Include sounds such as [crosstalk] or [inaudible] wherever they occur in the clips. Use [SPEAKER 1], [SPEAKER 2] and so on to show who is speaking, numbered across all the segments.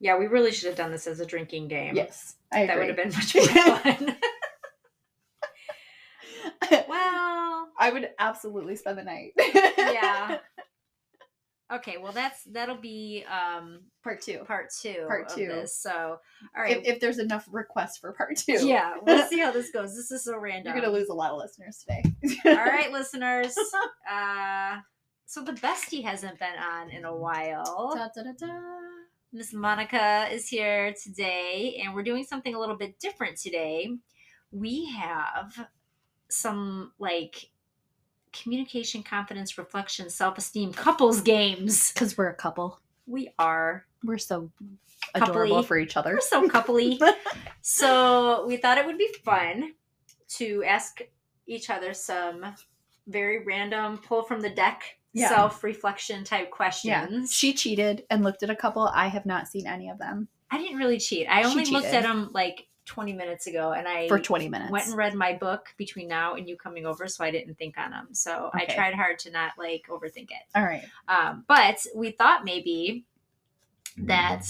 [SPEAKER 1] Yeah, we really should have done this as a drinking game.
[SPEAKER 2] Yes, I agree.
[SPEAKER 1] that would have been much more [laughs] fun. [laughs] well,
[SPEAKER 2] I would absolutely spend the night.
[SPEAKER 1] yeah. [laughs] Okay, well that's that'll be um
[SPEAKER 2] Part two.
[SPEAKER 1] part two
[SPEAKER 2] Part
[SPEAKER 1] of
[SPEAKER 2] two.
[SPEAKER 1] this. So all right.
[SPEAKER 2] If, if there's enough requests for part two.
[SPEAKER 1] yeah, we'll see how this goes. This is so random.
[SPEAKER 2] You're gonna lose a lot of listeners today.
[SPEAKER 1] All right, listeners. Uh so the bestie hasn't been on in a while.
[SPEAKER 2] Da, da, da, da.
[SPEAKER 1] Miss Monica is here today, and we're doing something a little bit different today. We have some like communication, confidence, reflection, self esteem couples games.
[SPEAKER 2] Because we're a couple.
[SPEAKER 1] We are.
[SPEAKER 2] We're so adorable
[SPEAKER 1] Coupley.
[SPEAKER 2] for each other.
[SPEAKER 1] We're so coupley. [laughs] so we thought it would be fun to ask each other some very random pull from the deck
[SPEAKER 2] Yeah.
[SPEAKER 1] self reflection type questions. Yeah.
[SPEAKER 2] She cheated and looked at a couple. I have not seen any of them
[SPEAKER 1] I didn't really cheat. I
[SPEAKER 2] She
[SPEAKER 1] only looked at them like 20 minutes ago and I
[SPEAKER 2] for 20 minutes.
[SPEAKER 1] went and read my book between now and you coming over so I didn't think on them. So I tried hard to not like overthink it.
[SPEAKER 2] All right.
[SPEAKER 1] Um, but we thought maybe that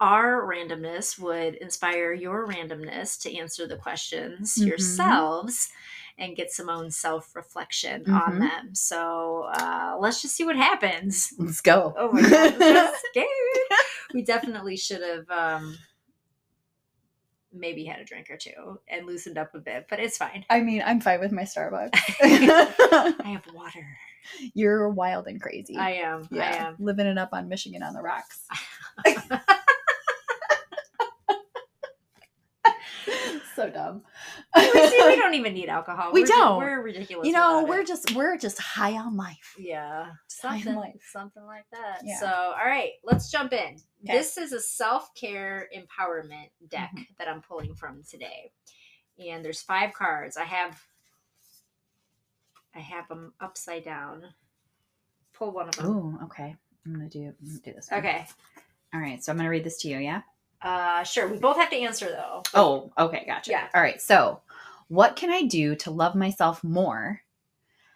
[SPEAKER 1] our randomness would inspire your randomness to answer the questions
[SPEAKER 2] Mhm.
[SPEAKER 1] yourselves and get some own self reflection on
[SPEAKER 2] Mhm.
[SPEAKER 1] them. So uh, let's just see what happens.
[SPEAKER 2] Let's go. [laughs]
[SPEAKER 1] Oh my god, I'm so [laughs] scared. We definitely should have um, maybe had a drink or two and loosened up a bit, but it's fine.
[SPEAKER 2] I mean, I'm fine with my Starbucks. [laughs]
[SPEAKER 1] I have water.
[SPEAKER 2] You're wild and crazy.
[SPEAKER 1] I am. I
[SPEAKER 2] yeah,
[SPEAKER 1] am.
[SPEAKER 2] living it up on Michigan on the rocks. So dumb.
[SPEAKER 1] we, see, we don't [laughs] even need alcohol.
[SPEAKER 2] We
[SPEAKER 1] We're
[SPEAKER 2] don't.
[SPEAKER 1] we're ridiculous.
[SPEAKER 2] you know, we're
[SPEAKER 1] it.
[SPEAKER 2] just we're just high on life.
[SPEAKER 1] yeah, something,
[SPEAKER 2] life.
[SPEAKER 1] something like that.
[SPEAKER 2] Yeah.
[SPEAKER 1] So, all right, let's jump in.
[SPEAKER 2] Okay.
[SPEAKER 1] This is a self care empowerment deck
[SPEAKER 2] Mhm.
[SPEAKER 1] that I'm pulling from today, and there's five cards. I have, I have them upside down. Pull one of them.
[SPEAKER 2] Oh, okay. I'm gonna do I'm gonna do this. one.
[SPEAKER 1] Okay.
[SPEAKER 2] All right. So I'm gonna read this to you. Yeah.
[SPEAKER 1] Uh, sure. We both have to answer though.
[SPEAKER 2] Oh, okay, gotcha.
[SPEAKER 1] Yeah.
[SPEAKER 2] All right. So, what can I do to love myself more?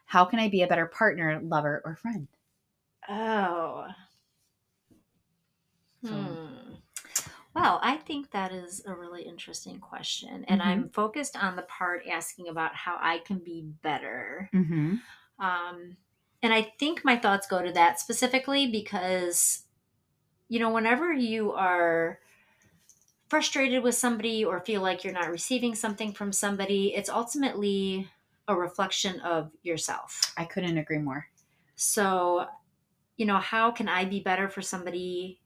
[SPEAKER 2] How can I be a better partner, lover, or friend?
[SPEAKER 1] Oh.
[SPEAKER 2] So-
[SPEAKER 1] Hmm. Well, I think that is a really interesting question. And
[SPEAKER 2] Mhm.
[SPEAKER 1] I'm focused on the part asking about how I can be better.
[SPEAKER 2] Mm-hmm.
[SPEAKER 1] Um, and I think my thoughts go to that specifically because, you know, whenever you are frustrated with somebody or feel like you're not receiving something from somebody, it's ultimately a reflection of yourself.
[SPEAKER 2] I couldn't agree more.
[SPEAKER 1] So, you know, how can I be better for somebody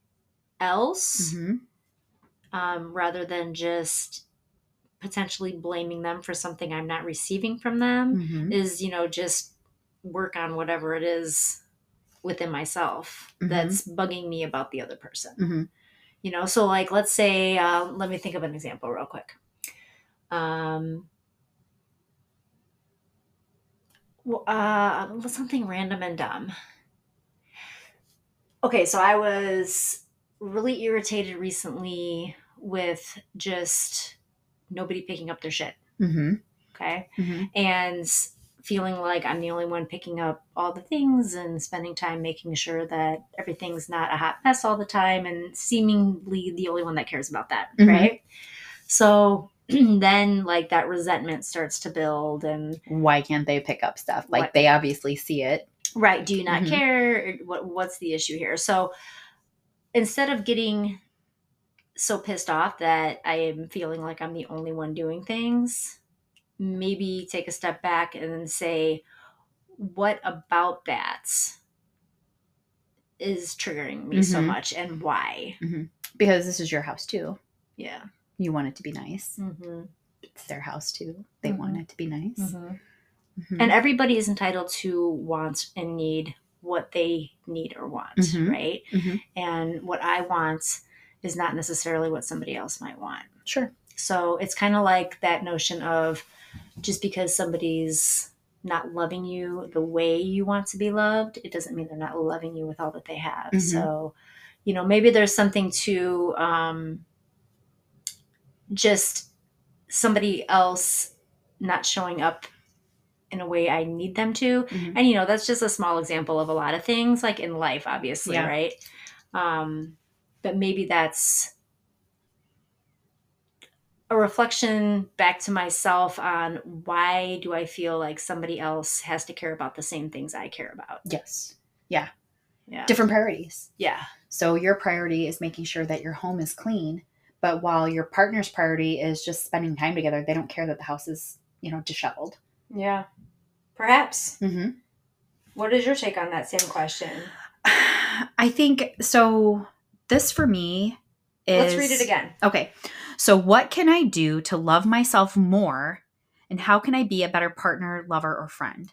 [SPEAKER 1] else
[SPEAKER 2] Mm-hmm.
[SPEAKER 1] um, rather than just potentially blaming them for something I'm not receiving from them?
[SPEAKER 2] Mm-hmm.
[SPEAKER 1] Is, you know, just work on whatever it is within myself
[SPEAKER 2] Mhm.
[SPEAKER 1] that's bugging me about the other person. You know, so like, let's say, uh, let me think of an example real quick. Um, well, uh, something random and dumb. Okay, so I was really irritated recently with just nobody picking up their shit.
[SPEAKER 2] Mm-hmm.
[SPEAKER 1] Okay.
[SPEAKER 2] Mm-hmm.
[SPEAKER 1] And feeling like I'm the only one picking up all the things and spending time making sure that everything's not a hot mess all the time and seemingly the only one that cares about that.
[SPEAKER 2] Mhm.
[SPEAKER 1] Right. So [clears throat] then, like, that resentment starts to build and
[SPEAKER 2] Why can't they pick up stuff? Like
[SPEAKER 1] What-
[SPEAKER 2] they obviously see it.
[SPEAKER 1] right do you not
[SPEAKER 2] Mhm.
[SPEAKER 1] care what what's the issue here so instead of getting so pissed off that i am feeling like i'm the only one doing things maybe take a step back and say what about that is triggering me so
[SPEAKER 2] Mhm.
[SPEAKER 1] much and why
[SPEAKER 2] Because this is your house too.
[SPEAKER 1] yeah
[SPEAKER 2] You want it to be nice.
[SPEAKER 1] mm-hmm.
[SPEAKER 2] It's their house too. They want it to be nice. Mhm.
[SPEAKER 1] and everybody is entitled to want and need what they need or want right and what i want is not necessarily what somebody else might want
[SPEAKER 2] sure.
[SPEAKER 1] so it's kind of like that notion of just because somebody's not loving you the way you want to be loved it doesn't mean they're not loving you with all that they have
[SPEAKER 2] Mhm.
[SPEAKER 1] so you know maybe there's something to um just somebody else not showing up in a way I need them to.
[SPEAKER 2] Mhm.
[SPEAKER 1] And you know, that's just a small example of a lot of things like in life obviously,
[SPEAKER 2] Yeah.
[SPEAKER 1] right? Um but maybe that's a reflection back to myself on why do I feel like somebody else has to care about the same things I care about.
[SPEAKER 2] Yes.
[SPEAKER 1] Yeah. Yeah.
[SPEAKER 2] Different priorities.
[SPEAKER 1] Yeah.
[SPEAKER 2] So your priority is making sure that your home is clean, but while your partner's priority is just spending time together, they don't care that the house is, you know, disheveled.
[SPEAKER 1] Yeah. Perhaps.
[SPEAKER 2] Mm-hmm.
[SPEAKER 1] What is your take on that same question? [sighs]
[SPEAKER 2] I think so. This for me is.
[SPEAKER 1] Let's read it again.
[SPEAKER 2] Okay. So, what can I do to love myself more? And how can I be a better partner, lover, or friend?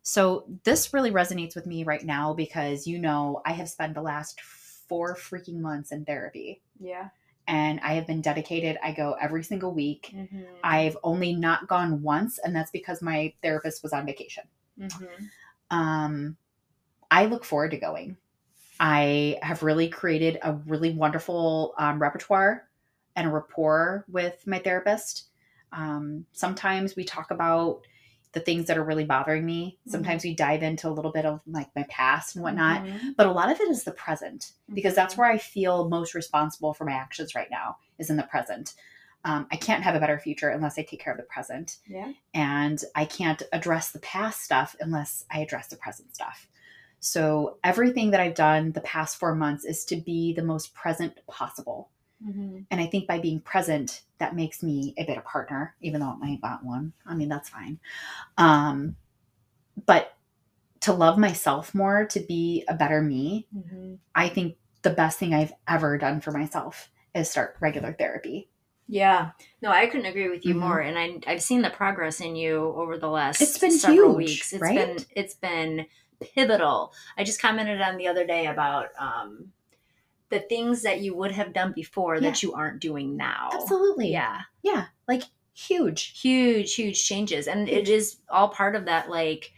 [SPEAKER 2] So, this really resonates with me right now because you know, I have spent the last four freaking months in therapy
[SPEAKER 1] Yeah.
[SPEAKER 2] and I have been dedicated. I go every single week.
[SPEAKER 1] Mm-hmm.
[SPEAKER 2] I've only not gone once, and that's because my therapist was on vacation.
[SPEAKER 1] Mm-hmm.
[SPEAKER 2] Um, I look forward to going. I have really created a really wonderful um, repertoire and a rapport with my therapist. Um, sometimes we talk about the things that are really bothering me. Sometimes we dive into a little bit of like my past and whatnot,
[SPEAKER 1] Mm-hmm.
[SPEAKER 2] but a lot of it is the present because that's where I feel most responsible for my actions right now is in the present. Um, I can't have a better future unless I take care of the present
[SPEAKER 1] Yeah.
[SPEAKER 2] and I can't address the past stuff unless I address the present stuff. So everything that I've done the past four months is to be the most present possible.
[SPEAKER 1] Mm-hmm.
[SPEAKER 2] And I think by being present, that makes me a better partner, even though it might not one. I mean, that's fine. Um, but to love myself more, to be a better me,
[SPEAKER 1] Mm-hmm.
[SPEAKER 2] I think the best thing I've ever done for myself is start regular therapy.
[SPEAKER 1] Yeah. No, I couldn't agree with you
[SPEAKER 2] Mhm.
[SPEAKER 1] more. And I, I've seen the progress in you over the last
[SPEAKER 2] It's been
[SPEAKER 1] several
[SPEAKER 2] huge,
[SPEAKER 1] weeks. It's
[SPEAKER 2] right?
[SPEAKER 1] been it's been pivotal. I just commented on the other day about um, the things that you would have done before that you aren't doing now.
[SPEAKER 2] Absolutely.
[SPEAKER 1] Yeah.
[SPEAKER 2] Yeah. Like huge.
[SPEAKER 1] Huge, huge changes. And it is all part of that like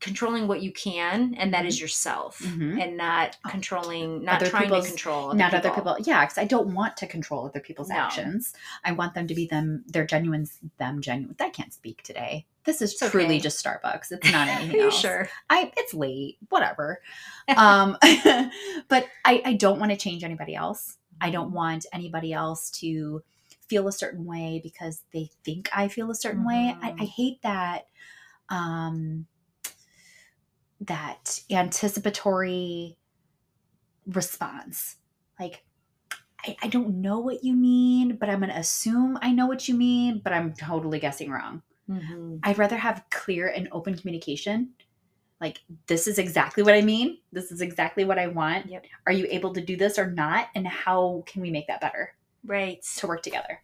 [SPEAKER 1] controlling what you can and that is yourself
[SPEAKER 2] Mhm.
[SPEAKER 1] and not
[SPEAKER 2] Oh.
[SPEAKER 1] controlling not
[SPEAKER 2] Other
[SPEAKER 1] trying to control other
[SPEAKER 2] not
[SPEAKER 1] people.
[SPEAKER 2] other people yeah because i don't want to control other people's
[SPEAKER 1] No.
[SPEAKER 2] actions i want them to be them their genuine them genuine i can't speak today this is
[SPEAKER 1] It's
[SPEAKER 2] truly
[SPEAKER 1] okay.
[SPEAKER 2] just starbucks. It's not [laughs] anything else.
[SPEAKER 1] sure?
[SPEAKER 2] i it's late. Whatever. [laughs] Um [laughs] but i i don't want to change anybody else. I don't want anybody else to feel a certain way because they think i feel a certain way. I, I
[SPEAKER 1] Mhm.
[SPEAKER 2] hate that um that anticipatory response. Like I, I don't know what you mean but i'm going to assume i know what you mean but i'm totally guessing wrong
[SPEAKER 1] Mhm.
[SPEAKER 2] i'd rather have clear and open communication. Like this is exactly what i mean. This is exactly what i want.
[SPEAKER 1] Yep.
[SPEAKER 2] are you able to do this or not? And how can we make that better
[SPEAKER 1] Right.
[SPEAKER 2] to work together?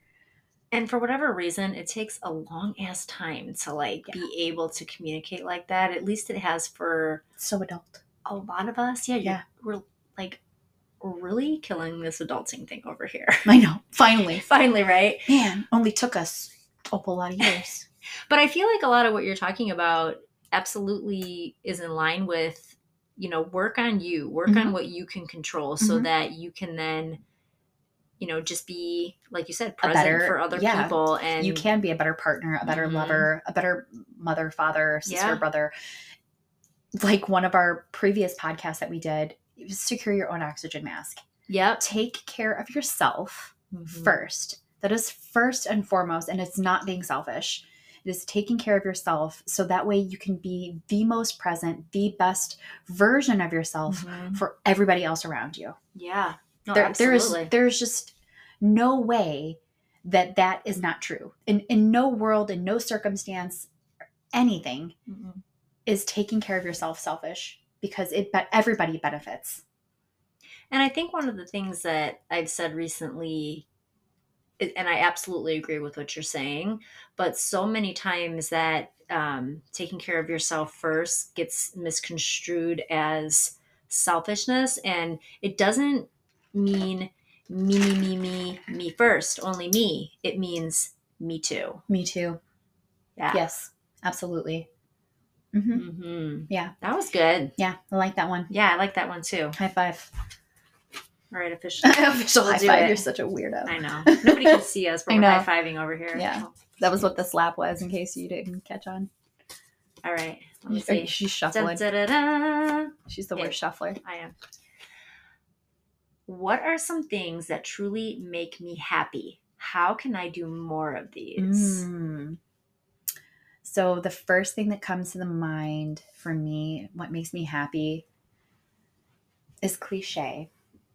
[SPEAKER 1] And for whatever reason it takes a long ass time to like
[SPEAKER 2] Yeah.
[SPEAKER 1] be able to communicate like that. At least it has for
[SPEAKER 2] so adult.
[SPEAKER 1] a lot of us. Yeah,
[SPEAKER 2] Yeah.
[SPEAKER 1] we're like really killing this adulting thing over here.
[SPEAKER 2] I know. Finally. [laughs]
[SPEAKER 1] Finally right?
[SPEAKER 2] Man only took us a whole lot of years [laughs]
[SPEAKER 1] but i feel like a lot of what you're talking about absolutely is in line with you know work on you work on
[SPEAKER 2] Mhm.
[SPEAKER 1] what you can control so
[SPEAKER 2] Mhm.
[SPEAKER 1] that you can then you know just be like you said present
[SPEAKER 2] better-
[SPEAKER 1] for other
[SPEAKER 2] yeah.
[SPEAKER 1] people and
[SPEAKER 2] you can be a better partner, a better
[SPEAKER 1] Mhm.
[SPEAKER 2] lover, a better mother, father, sister,
[SPEAKER 1] Yeah.
[SPEAKER 2] brother. Like one of our previous podcasts that we did, secure your own oxygen mask.
[SPEAKER 1] yeah
[SPEAKER 2] Take care of yourself
[SPEAKER 1] Mhm.
[SPEAKER 2] first. That is first and foremost, and it's not being selfish. It is taking care of yourself so that way you can be the most present, the best version of yourself
[SPEAKER 1] Mhm.
[SPEAKER 2] for everybody else around you.
[SPEAKER 1] yeah no,
[SPEAKER 2] there, there's there's just no way that that is not true in in no world in no circumstance anything
[SPEAKER 1] Mhm.
[SPEAKER 2] is taking care of yourself selfish because it but everybody benefits
[SPEAKER 1] And I think one of the things that I've said recently, and I absolutely agree with what you're saying, but so many times that um, taking care of yourself first gets misconstrued as selfishness. And it doesn't mean me, me, me, me, me first, only me. It means me too.
[SPEAKER 2] me too
[SPEAKER 1] Yeah.
[SPEAKER 2] yes absolutely hmm
[SPEAKER 1] hmm
[SPEAKER 2] Yeah.
[SPEAKER 1] That was good.
[SPEAKER 2] yeah i like that one
[SPEAKER 1] Yeah, I like that one too.
[SPEAKER 2] high five
[SPEAKER 1] All right, officially.
[SPEAKER 2] official [laughs]
[SPEAKER 1] We'll
[SPEAKER 2] high five
[SPEAKER 1] it.
[SPEAKER 2] you're such a weirdo
[SPEAKER 1] I know. [laughs] Nobody can see us, but
[SPEAKER 2] I
[SPEAKER 1] we're
[SPEAKER 2] know.
[SPEAKER 1] high fiving over here.
[SPEAKER 2] Yeah. that was what the slap was in case you didn't catch on
[SPEAKER 1] All right. Let me see.
[SPEAKER 2] she's Oh, shuffling
[SPEAKER 1] da, da, da.
[SPEAKER 2] she's the worst shuffler
[SPEAKER 1] I am. what are some things that truly make me happy? How can I do more of these?
[SPEAKER 2] Mm. So, the first thing that comes to the mind for me, what makes me happy, is cliche.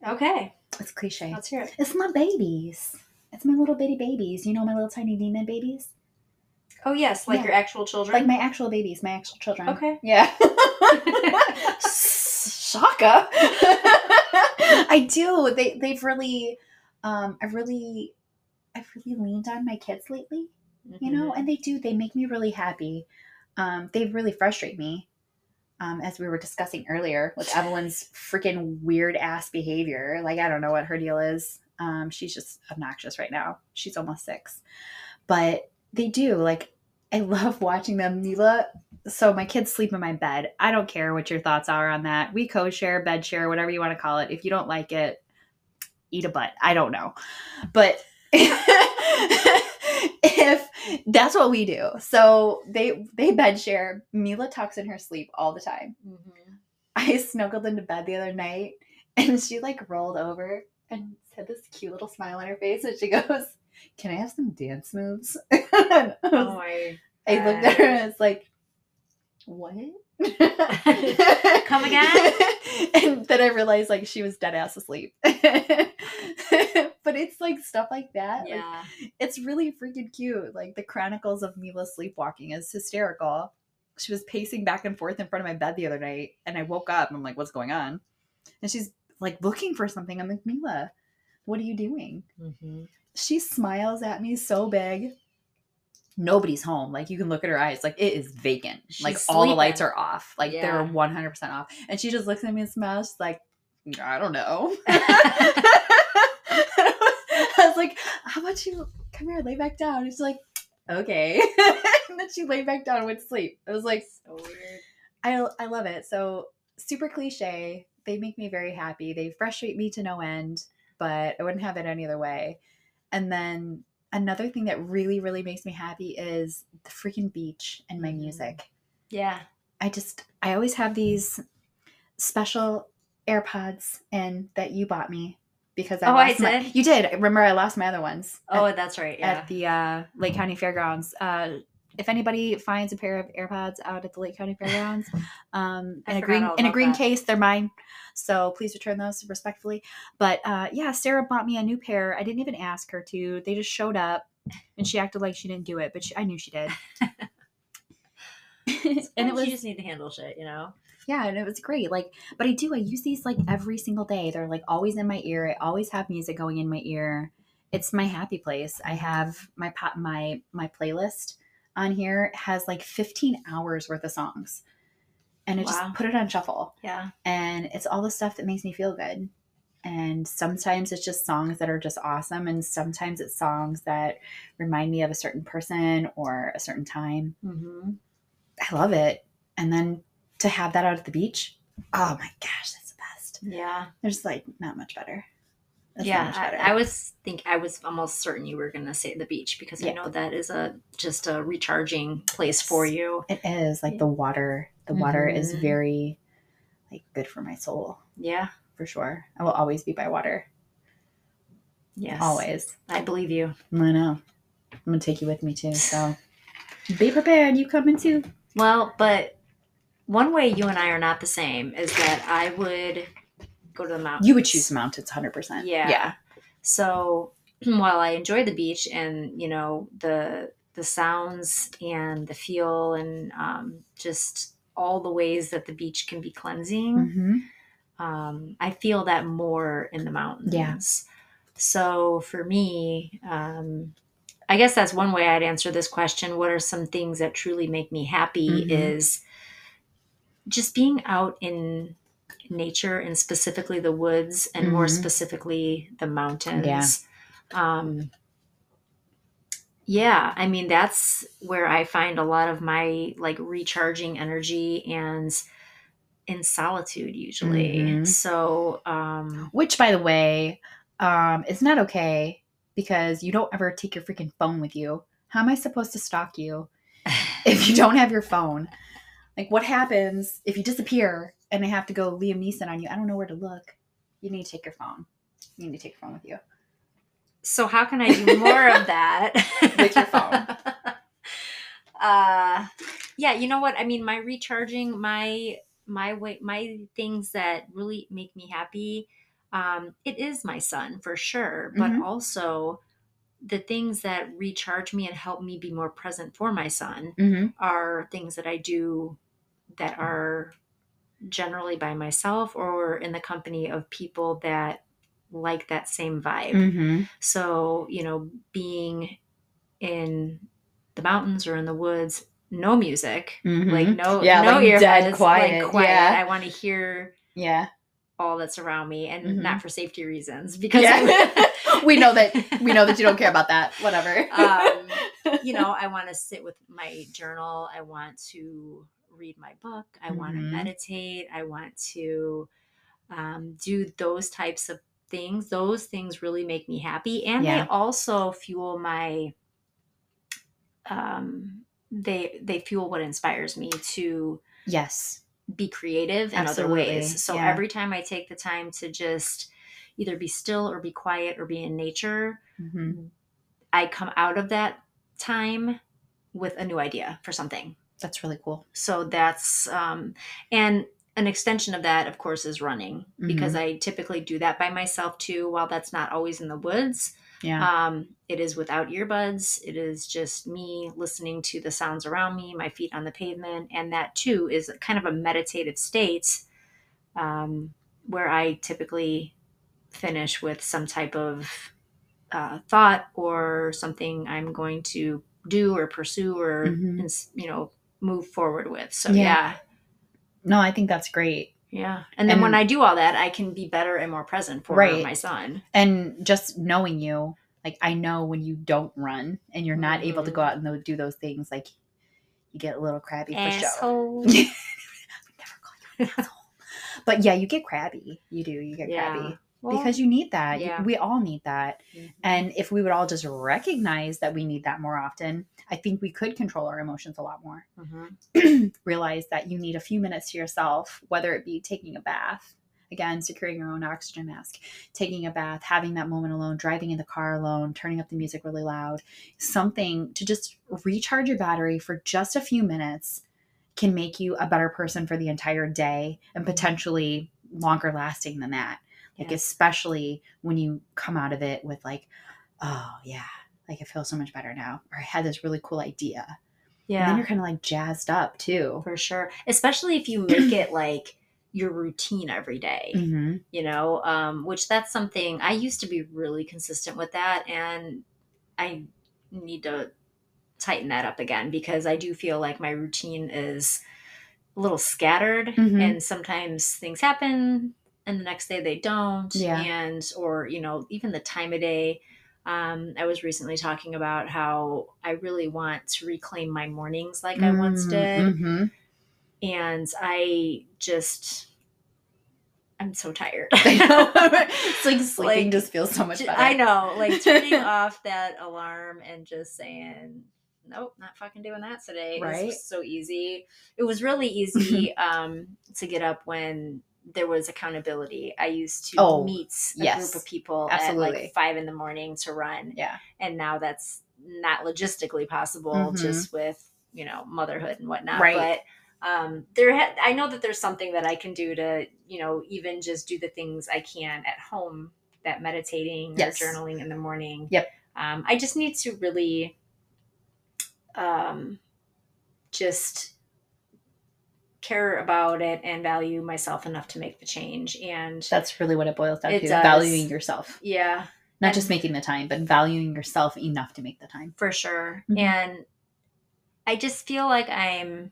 [SPEAKER 1] Okay,
[SPEAKER 2] It's cliche.
[SPEAKER 1] let's hear it.
[SPEAKER 2] It's my babies. It's my little bitty babies. You know my little tiny demon babies?
[SPEAKER 1] Oh yes, like
[SPEAKER 2] Yeah.
[SPEAKER 1] your actual children.
[SPEAKER 2] Like my actual babies, my actual children.
[SPEAKER 1] Okay.
[SPEAKER 2] Yeah. [laughs] Shaka. [laughs] I do. They they've really um I've really I've really leaned on my kids lately, you know,
[SPEAKER 1] Mhm.
[SPEAKER 2] and they do, they make me really happy. Um, they really frustrate me. Um, as we were discussing earlier with Evelyn's freaking weird ass behavior. Like I don't know what her deal is. Um, she's just obnoxious right now. She's almost six. But they do, like I love [laughs] watching them. Mila so my kids sleep in my bed. I don't care what your thoughts are on that. We co-share, bed share, whatever you want to call it. If you don't like it, eat a butt. I don't know. But if that's what we do. So they they bed share. Mila talks in her sleep all the time.
[SPEAKER 1] Mhm.
[SPEAKER 2] I snuggled into bed the other night and she like rolled over and had this cute little smile on her face and she goes, Can I have some dance moves? [laughs] I was
[SPEAKER 1] Oh my.
[SPEAKER 2] I looked at her and it's like, what? [laughs]
[SPEAKER 1] Come again? [laughs]
[SPEAKER 2] and then I realized like she was dead ass asleep. [laughs] but it's like stuff like that. like,
[SPEAKER 1] Yeah.
[SPEAKER 2] it's really freaking cute. Like the Chronicles of Mila sleepwalking is hysterical. She was pacing back and forth in front of my bed the other night, and I woke up and I'm like, what's going on? And she's like looking for something. I'm like, Mila, what are you doing?
[SPEAKER 1] Mhm.
[SPEAKER 2] she smiles at me so big. Nobody's home. Like you can look at her eyes. Like it is vacant. like
[SPEAKER 1] She's
[SPEAKER 2] all the lights are off. Like
[SPEAKER 1] Yeah.
[SPEAKER 2] they're one hundred percent off. And she just looks at me and smiles. She's like, I don't know. [laughs] [laughs] I was like, how about you come here, lay back down? And she's like, okay. [laughs] and then she lay back down and went to sleep. I was like,
[SPEAKER 1] So weird.
[SPEAKER 2] I I love it. So super cliche. They make me very happy. They frustrate me to no end, but I wouldn't have it any other way. And then another thing that really, really makes me happy is the freaking beach and my
[SPEAKER 1] Mhm.
[SPEAKER 2] music.
[SPEAKER 1] Yeah.
[SPEAKER 2] I just I always have these special AirPods in that you bought me because I
[SPEAKER 1] Oh, I
[SPEAKER 2] lost my, you did. Remember I lost my other ones. at-
[SPEAKER 1] Oh, that's right. Yeah.
[SPEAKER 2] at the uh, Lake County Fairgrounds. Uh, if anybody finds a pair of AirPods out at the Lake County Fairgrounds, [laughs] um, in a green in a green
[SPEAKER 1] that.
[SPEAKER 2] case, they're mine. So please return those respectfully. But uh, yeah, Sarah bought me a new pair. I didn't even ask her to. They just showed up, and she acted like she didn't do it, but she, I knew she did. [laughs] [laughs] and it was
[SPEAKER 1] you just need to handle shit, you know.
[SPEAKER 2] yeah, and it was great. Like, but I do. I use these like every single day. They're like always in my ear. I always have music going in my ear. It's my happy place. I have my pot, my my playlist on here has like 15 hours worth of songs, and I
[SPEAKER 1] Wow.
[SPEAKER 2] just put it on shuffle.
[SPEAKER 1] Yeah.
[SPEAKER 2] And it's all the stuff that makes me feel good. And sometimes it's just songs that are just awesome, and sometimes it's songs that remind me of a certain person or a certain time.
[SPEAKER 1] Mm-hmm.
[SPEAKER 2] I love it. And then to have that out at the beach, oh my gosh, that's the best.
[SPEAKER 1] Yeah.
[SPEAKER 2] There's like not much better. Not
[SPEAKER 1] yeah. I. I was think I was almost certain you were gonna say the beach because I know that is a just a recharging place for you.
[SPEAKER 2] it is like the water. The water is
[SPEAKER 1] Mhm.
[SPEAKER 2] very like good for my soul
[SPEAKER 1] Yeah.
[SPEAKER 2] for sure. I will always be by water.
[SPEAKER 1] Yes.
[SPEAKER 2] Always.
[SPEAKER 1] I believe you.
[SPEAKER 2] I know. I'm gonna take you with me too. So be prepared. You coming too?
[SPEAKER 1] Well, but one way you and I are not the same is that I would go to the mountains.
[SPEAKER 2] You would choose the mountains, hundred percent.
[SPEAKER 1] Yeah.
[SPEAKER 2] Yeah.
[SPEAKER 1] So [clears throat] while I enjoy the beach and you know the the sounds and the feel and um, just all the ways that the beach can be cleansing,
[SPEAKER 2] hmm
[SPEAKER 1] um, I feel that more in the mountains. Yes. So for me, um, I guess that's one way I'd answer this question. What are some things that truly make me happy?
[SPEAKER 2] Mhm.
[SPEAKER 1] Is just being out in nature and specifically the woods and more
[SPEAKER 2] Mhm.
[SPEAKER 1] specifically the mountains. Um, yeah, I mean that's where I find a lot of my like recharging energy and in solitude usually.
[SPEAKER 2] Mhm.
[SPEAKER 1] So, um,
[SPEAKER 2] Which, by the way, um, is not okay because you don't ever take your freaking phone with you. How am I supposed to stalk you [laughs] if you don't have your phone? Like, what happens if you disappear and I have to go Liam Neeson on you? I don't know where to look. You need to take your phone. You need to take your phone with you.
[SPEAKER 1] So how can I do more of that [laughs]
[SPEAKER 2] With your phone. [laughs]
[SPEAKER 1] uh, yeah, you know what? I mean, my recharging, my my way, my things that really make me happy. Um, it is my son for sure, but
[SPEAKER 2] Mhm.
[SPEAKER 1] also the things that recharge me and help me be more present for my son
[SPEAKER 2] Mm-hmm.
[SPEAKER 1] are things that I do that are generally by myself or in the company of people that like that same vibe.
[SPEAKER 2] Mm-hmm.
[SPEAKER 1] So, you know, being in the mountains or in the woods, no music, like no
[SPEAKER 2] Mm-hmm. Yeah,
[SPEAKER 1] no
[SPEAKER 2] like dead
[SPEAKER 1] earbuds,
[SPEAKER 2] quiet,
[SPEAKER 1] like quiet.
[SPEAKER 2] yeah.
[SPEAKER 1] I want to hear
[SPEAKER 2] Yeah.
[SPEAKER 1] all that's around me and
[SPEAKER 2] Mhm.
[SPEAKER 1] not for safety reasons because
[SPEAKER 2] Yeah. [laughs] [laughs] we know that we know that you don't care about that. Whatever.
[SPEAKER 1] um, you know, [laughs] I want to sit with my journal. I want to read my book. I want to meditate. I want to um, do those types of things. Those things really make me happy, and
[SPEAKER 2] Yeah.
[SPEAKER 1] they also fuel my. Um, they they fuel what inspires me to
[SPEAKER 2] yes.
[SPEAKER 1] be creative in
[SPEAKER 2] Absolutely,
[SPEAKER 1] other ways. So
[SPEAKER 2] yeah.
[SPEAKER 1] every time I take the time to just either be still or be quiet or be in nature,
[SPEAKER 2] Mm-hmm.
[SPEAKER 1] I come out of that time with a new idea for something.
[SPEAKER 2] That's really cool.
[SPEAKER 1] So that's um and an extension of that of course is running because I typically do that by myself too while that's not always in the woods.
[SPEAKER 2] Yeah.
[SPEAKER 1] Um it is without earbuds. It is just me listening to the sounds around me, my feet on the pavement and that too is kind of a meditative state um where I typically finish with some type of uh, thought or something I'm going to do or pursue or
[SPEAKER 2] Mhm.
[SPEAKER 1] you know move forward with. So
[SPEAKER 2] Yeah.
[SPEAKER 1] yeah,
[SPEAKER 2] no, I think that's great.
[SPEAKER 1] yeah. And then
[SPEAKER 2] And-
[SPEAKER 1] when I do all that, I can be better and more present for
[SPEAKER 2] Right.
[SPEAKER 1] my son.
[SPEAKER 2] And just knowing you, like I know when you don't run and you're not able to go mm-hmm. out and do those things, like you get a little crabby for sure.
[SPEAKER 1] Asshole. [laughs]
[SPEAKER 2] Never call you an [laughs] asshole. But yeah, you get crabby. You do. You get
[SPEAKER 1] Yeah.
[SPEAKER 2] crabby
[SPEAKER 1] Well,
[SPEAKER 2] because you need that.
[SPEAKER 1] Yeah.
[SPEAKER 2] We all need that.
[SPEAKER 1] mhm.
[SPEAKER 2] And if we would all just recognize that we need that more often, I think we could control our emotions a lot more.
[SPEAKER 1] Mhm. [clears throat]
[SPEAKER 2] Realize that you need a few minutes to yourself, whether it be taking a bath, again, securing your own oxygen mask, taking a bath, having that moment alone, driving in the car alone, turning up the music really loud, something to just recharge your battery for just a few minutes can make you a better person for the entire day and potentially longer lasting than that. Like,
[SPEAKER 1] Yes.
[SPEAKER 2] especially when you come out of it with, like, oh, yeah, like I feel so much better now, or I had this really cool idea. yeah And then you're kind of like jazzed up too.
[SPEAKER 1] for sure. Especially if you make it like your routine every day.
[SPEAKER 2] Mm-hmm.
[SPEAKER 1] you know um, which that's something i used to be really consistent with that and i need to tighten that up again because i do feel like my routine is a little scattered
[SPEAKER 2] Mhm.
[SPEAKER 1] and sometimes things happen and the next day they don't
[SPEAKER 2] Yeah.
[SPEAKER 1] and or you know even the time of day um, i was recently talking about how i really want to reclaim my mornings like i once did
[SPEAKER 2] Mm-hmm.
[SPEAKER 1] and I just I'm so tired. [laughs] [laughs]
[SPEAKER 2] it's [laughs] like sleeping
[SPEAKER 1] Like,
[SPEAKER 2] just feels so much better.
[SPEAKER 1] I know, like turning off that alarm and just saying, "Nope, not fucking doing that today." It was
[SPEAKER 2] Right.
[SPEAKER 1] so easy. It was really easy um, to get up when there was accountability. I used to
[SPEAKER 2] Oh,
[SPEAKER 1] meet a
[SPEAKER 2] yes.
[SPEAKER 1] group of people at like five in the morning to run,
[SPEAKER 2] Yeah.
[SPEAKER 1] and now that's not logistically possible
[SPEAKER 2] Mhm.
[SPEAKER 1] just with you know motherhood and whatnot.
[SPEAKER 2] Right.
[SPEAKER 1] But um, there, ha- I know that there's something that I can do to you know even just do the things I can at home. That meditating
[SPEAKER 2] Yes.
[SPEAKER 1] or journaling in the morning.
[SPEAKER 2] Yep.
[SPEAKER 1] Um, I just need to really, um, just care about it and value myself enough to make the change. And
[SPEAKER 2] That's really what it boils down
[SPEAKER 1] It
[SPEAKER 2] to.
[SPEAKER 1] does.
[SPEAKER 2] Valuing yourself.
[SPEAKER 1] yeah,
[SPEAKER 2] Not
[SPEAKER 1] And-
[SPEAKER 2] just making the time, but valuing yourself enough to make the time.
[SPEAKER 1] for sure.
[SPEAKER 2] Mhm.
[SPEAKER 1] And I just feel like I'm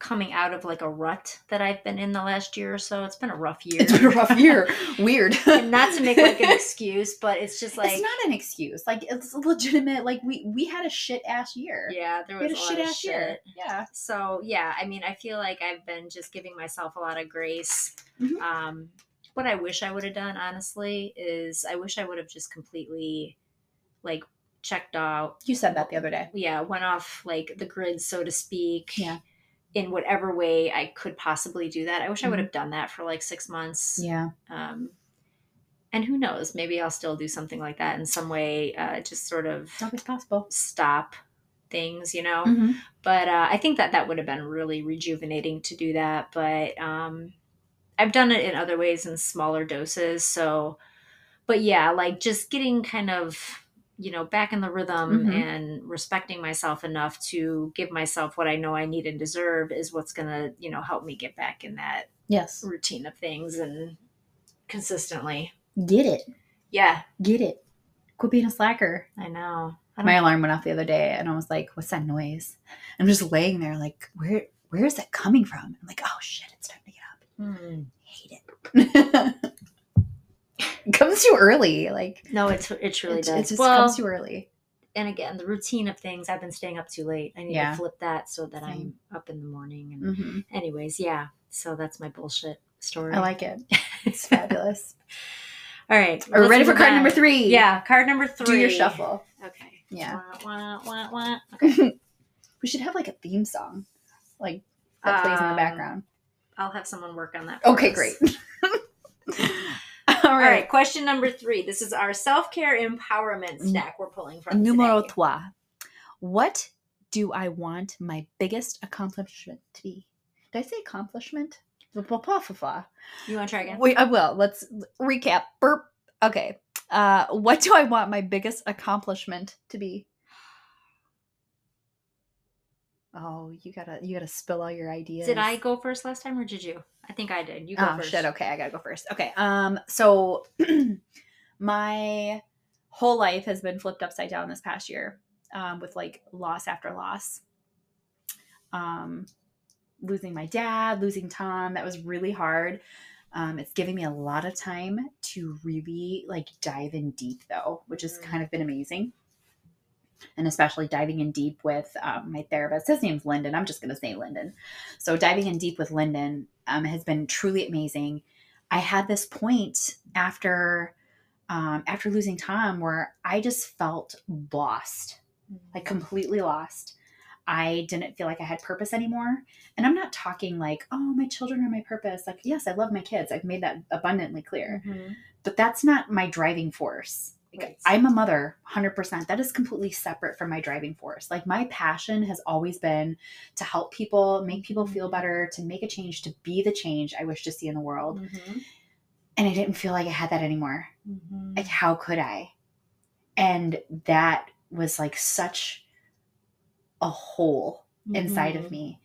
[SPEAKER 1] coming out of like a rut that I've been in the last year or so. It's been a rough year.
[SPEAKER 2] It's been a rough year. [laughs] Weird.
[SPEAKER 1] and not to make like an [laughs] excuse, but it's just like
[SPEAKER 2] it's not an excuse. Like it's legitimate. Like we we had a shit ass year.
[SPEAKER 1] yeah, there was
[SPEAKER 2] a
[SPEAKER 1] a
[SPEAKER 2] shit ass
[SPEAKER 1] shit.
[SPEAKER 2] year. Yeah.
[SPEAKER 1] So yeah, I mean, I feel like I've been just giving myself a lot of grace.
[SPEAKER 2] Mhm.
[SPEAKER 1] Um, what I wish I would have done, honestly, is I wish I would have just completely like checked out.
[SPEAKER 2] You said that the other day.
[SPEAKER 1] Yeah, went off like the grid, so to speak.
[SPEAKER 2] Yeah.
[SPEAKER 1] In whatever way I could possibly do that. I wish I would
[SPEAKER 2] Mhm.
[SPEAKER 1] have done that for like six months.
[SPEAKER 2] Yeah.
[SPEAKER 1] Um, and who knows? Maybe I'll still do something like that in some way. Uh, just sort of
[SPEAKER 2] always possible.
[SPEAKER 1] stop things, you know.
[SPEAKER 2] Mhm.
[SPEAKER 1] But uh, I think that that would have been really rejuvenating to do that. But um, I've done it in other ways in smaller doses. So, but yeah, like just getting kind of you know back in the rhythm
[SPEAKER 2] Mhm.
[SPEAKER 1] and respecting myself enough to give myself what I know I need and deserve is what's gonna you know help me get back in that
[SPEAKER 2] Yes.
[SPEAKER 1] routine of things and consistently.
[SPEAKER 2] Get it.
[SPEAKER 1] Yeah,
[SPEAKER 2] Get it. Quit being a slacker.
[SPEAKER 1] I know. I
[SPEAKER 2] My alarm went off the other day and I was like, what's that noise? I'm just laying there like, where where is that coming from? I'm like, oh shit, it's time to get up.
[SPEAKER 1] Hmm.
[SPEAKER 2] hate it. [laughs] [laughs] comes too early. Like
[SPEAKER 1] No, it's it really
[SPEAKER 2] it,
[SPEAKER 1] does.
[SPEAKER 2] it just
[SPEAKER 1] well,
[SPEAKER 2] comes too early.
[SPEAKER 1] and again, the routine of things. I've been staying up too late. I need
[SPEAKER 2] Yeah.
[SPEAKER 1] to flip that so that I'm up in the morning. And
[SPEAKER 2] hmm
[SPEAKER 1] anyways, yeah. So that's my bullshit story.
[SPEAKER 2] I like it. [laughs] It's fabulous.
[SPEAKER 1] All right,
[SPEAKER 2] Are we ready for card
[SPEAKER 1] on.
[SPEAKER 2] number three?
[SPEAKER 1] Yeah, card number three.
[SPEAKER 2] Do your shuffle.
[SPEAKER 1] Okay.
[SPEAKER 2] Yeah.
[SPEAKER 1] Wah, wah, wah. [laughs] Okay.
[SPEAKER 2] We should have like a theme song, like that plays in the
[SPEAKER 1] Um,
[SPEAKER 2] background.
[SPEAKER 1] I'll have someone work on that. for
[SPEAKER 2] Okay,
[SPEAKER 1] us.
[SPEAKER 2] great.
[SPEAKER 1] All [laughs]
[SPEAKER 2] All
[SPEAKER 1] right.
[SPEAKER 2] right.
[SPEAKER 1] Question number three. This is our self care empowerment stack we're pulling from.
[SPEAKER 2] Numero
[SPEAKER 1] today.
[SPEAKER 2] trois. What do I want my biggest accomplishment to be? Did I say accomplishment?
[SPEAKER 1] You want to try again?
[SPEAKER 2] Wait, I will. Let's recap. Burp. Okay. Uh, what do I want my biggest accomplishment to be? Oh, you gotta you gotta spill all your ideas.
[SPEAKER 1] Did I go first last time or did you? I think I did. You go
[SPEAKER 2] oh
[SPEAKER 1] first.
[SPEAKER 2] shit. Okay, I gotta go first. Okay. Um. So [clears throat] my whole life has been flipped upside down this past year, um, with like loss after loss. Um, losing my dad, losing Tom. That was really hard. Um, it's giving me a lot of time to really like dive in deep though, which has
[SPEAKER 1] Mm.
[SPEAKER 2] kind of been amazing. And especially diving in deep with um, my therapist. His name's Lyndon. I'm just going to say Lyndon. So diving in deep with Lyndon um, has been truly amazing. I had this point after um, after losing Tom where I just felt lost, like completely lost. I didn't feel like I had purpose anymore. And I'm not talking like, oh, my children are my purpose. Like, yes, I love my kids. I've made that abundantly clear.
[SPEAKER 1] Mhm.
[SPEAKER 2] But that's not my driving force.
[SPEAKER 1] Right.
[SPEAKER 2] I'm a mother, 100%. That is completely separate from my driving force. Like, my passion has always been to help people, make people feel
[SPEAKER 1] Mhm.
[SPEAKER 2] better, to make a change, to be the change I wish to see in the world.
[SPEAKER 1] Mhm.
[SPEAKER 2] And I didn't feel like I had that anymore.
[SPEAKER 1] Mhm.
[SPEAKER 2] Like, how could I? And that was like such a hole inside of
[SPEAKER 1] Mhm.
[SPEAKER 2] me.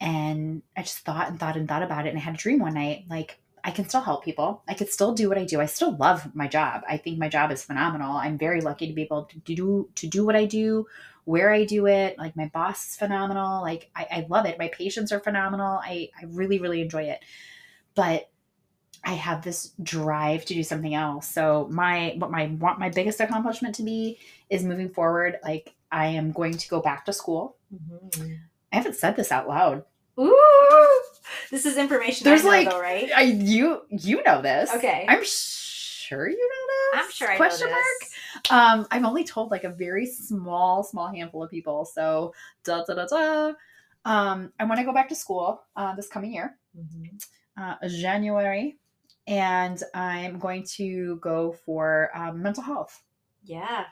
[SPEAKER 2] And I just thought and thought and thought about it. And I had a dream one night like, I can still help people. I could still do what I do. I still love my job. I think my job is phenomenal. I'm very lucky to be able to do to do what I do, where I do it. Like my boss is phenomenal. Like I, I love it. My patients are phenomenal. I, I really, really enjoy it. But I have this drive to do something else. So my what my want my biggest accomplishment to be is moving forward. Like I am going to go back to school.
[SPEAKER 1] Mhm.
[SPEAKER 2] I haven't said this out loud.
[SPEAKER 1] Ooh, this is information.
[SPEAKER 2] There's
[SPEAKER 1] I know,
[SPEAKER 2] like-
[SPEAKER 1] though, right?
[SPEAKER 2] I you you know this.
[SPEAKER 1] Okay.
[SPEAKER 2] I'm sure you know this.
[SPEAKER 1] I'm sure I
[SPEAKER 2] Question
[SPEAKER 1] know
[SPEAKER 2] mark. Um, I've only told like a very small, small handful of people. So da da da da. Um, I want to go back to school uh, this coming year,
[SPEAKER 1] Mhm.
[SPEAKER 2] uh, January, and I'm going to go for um, mental health.
[SPEAKER 1] Yeah,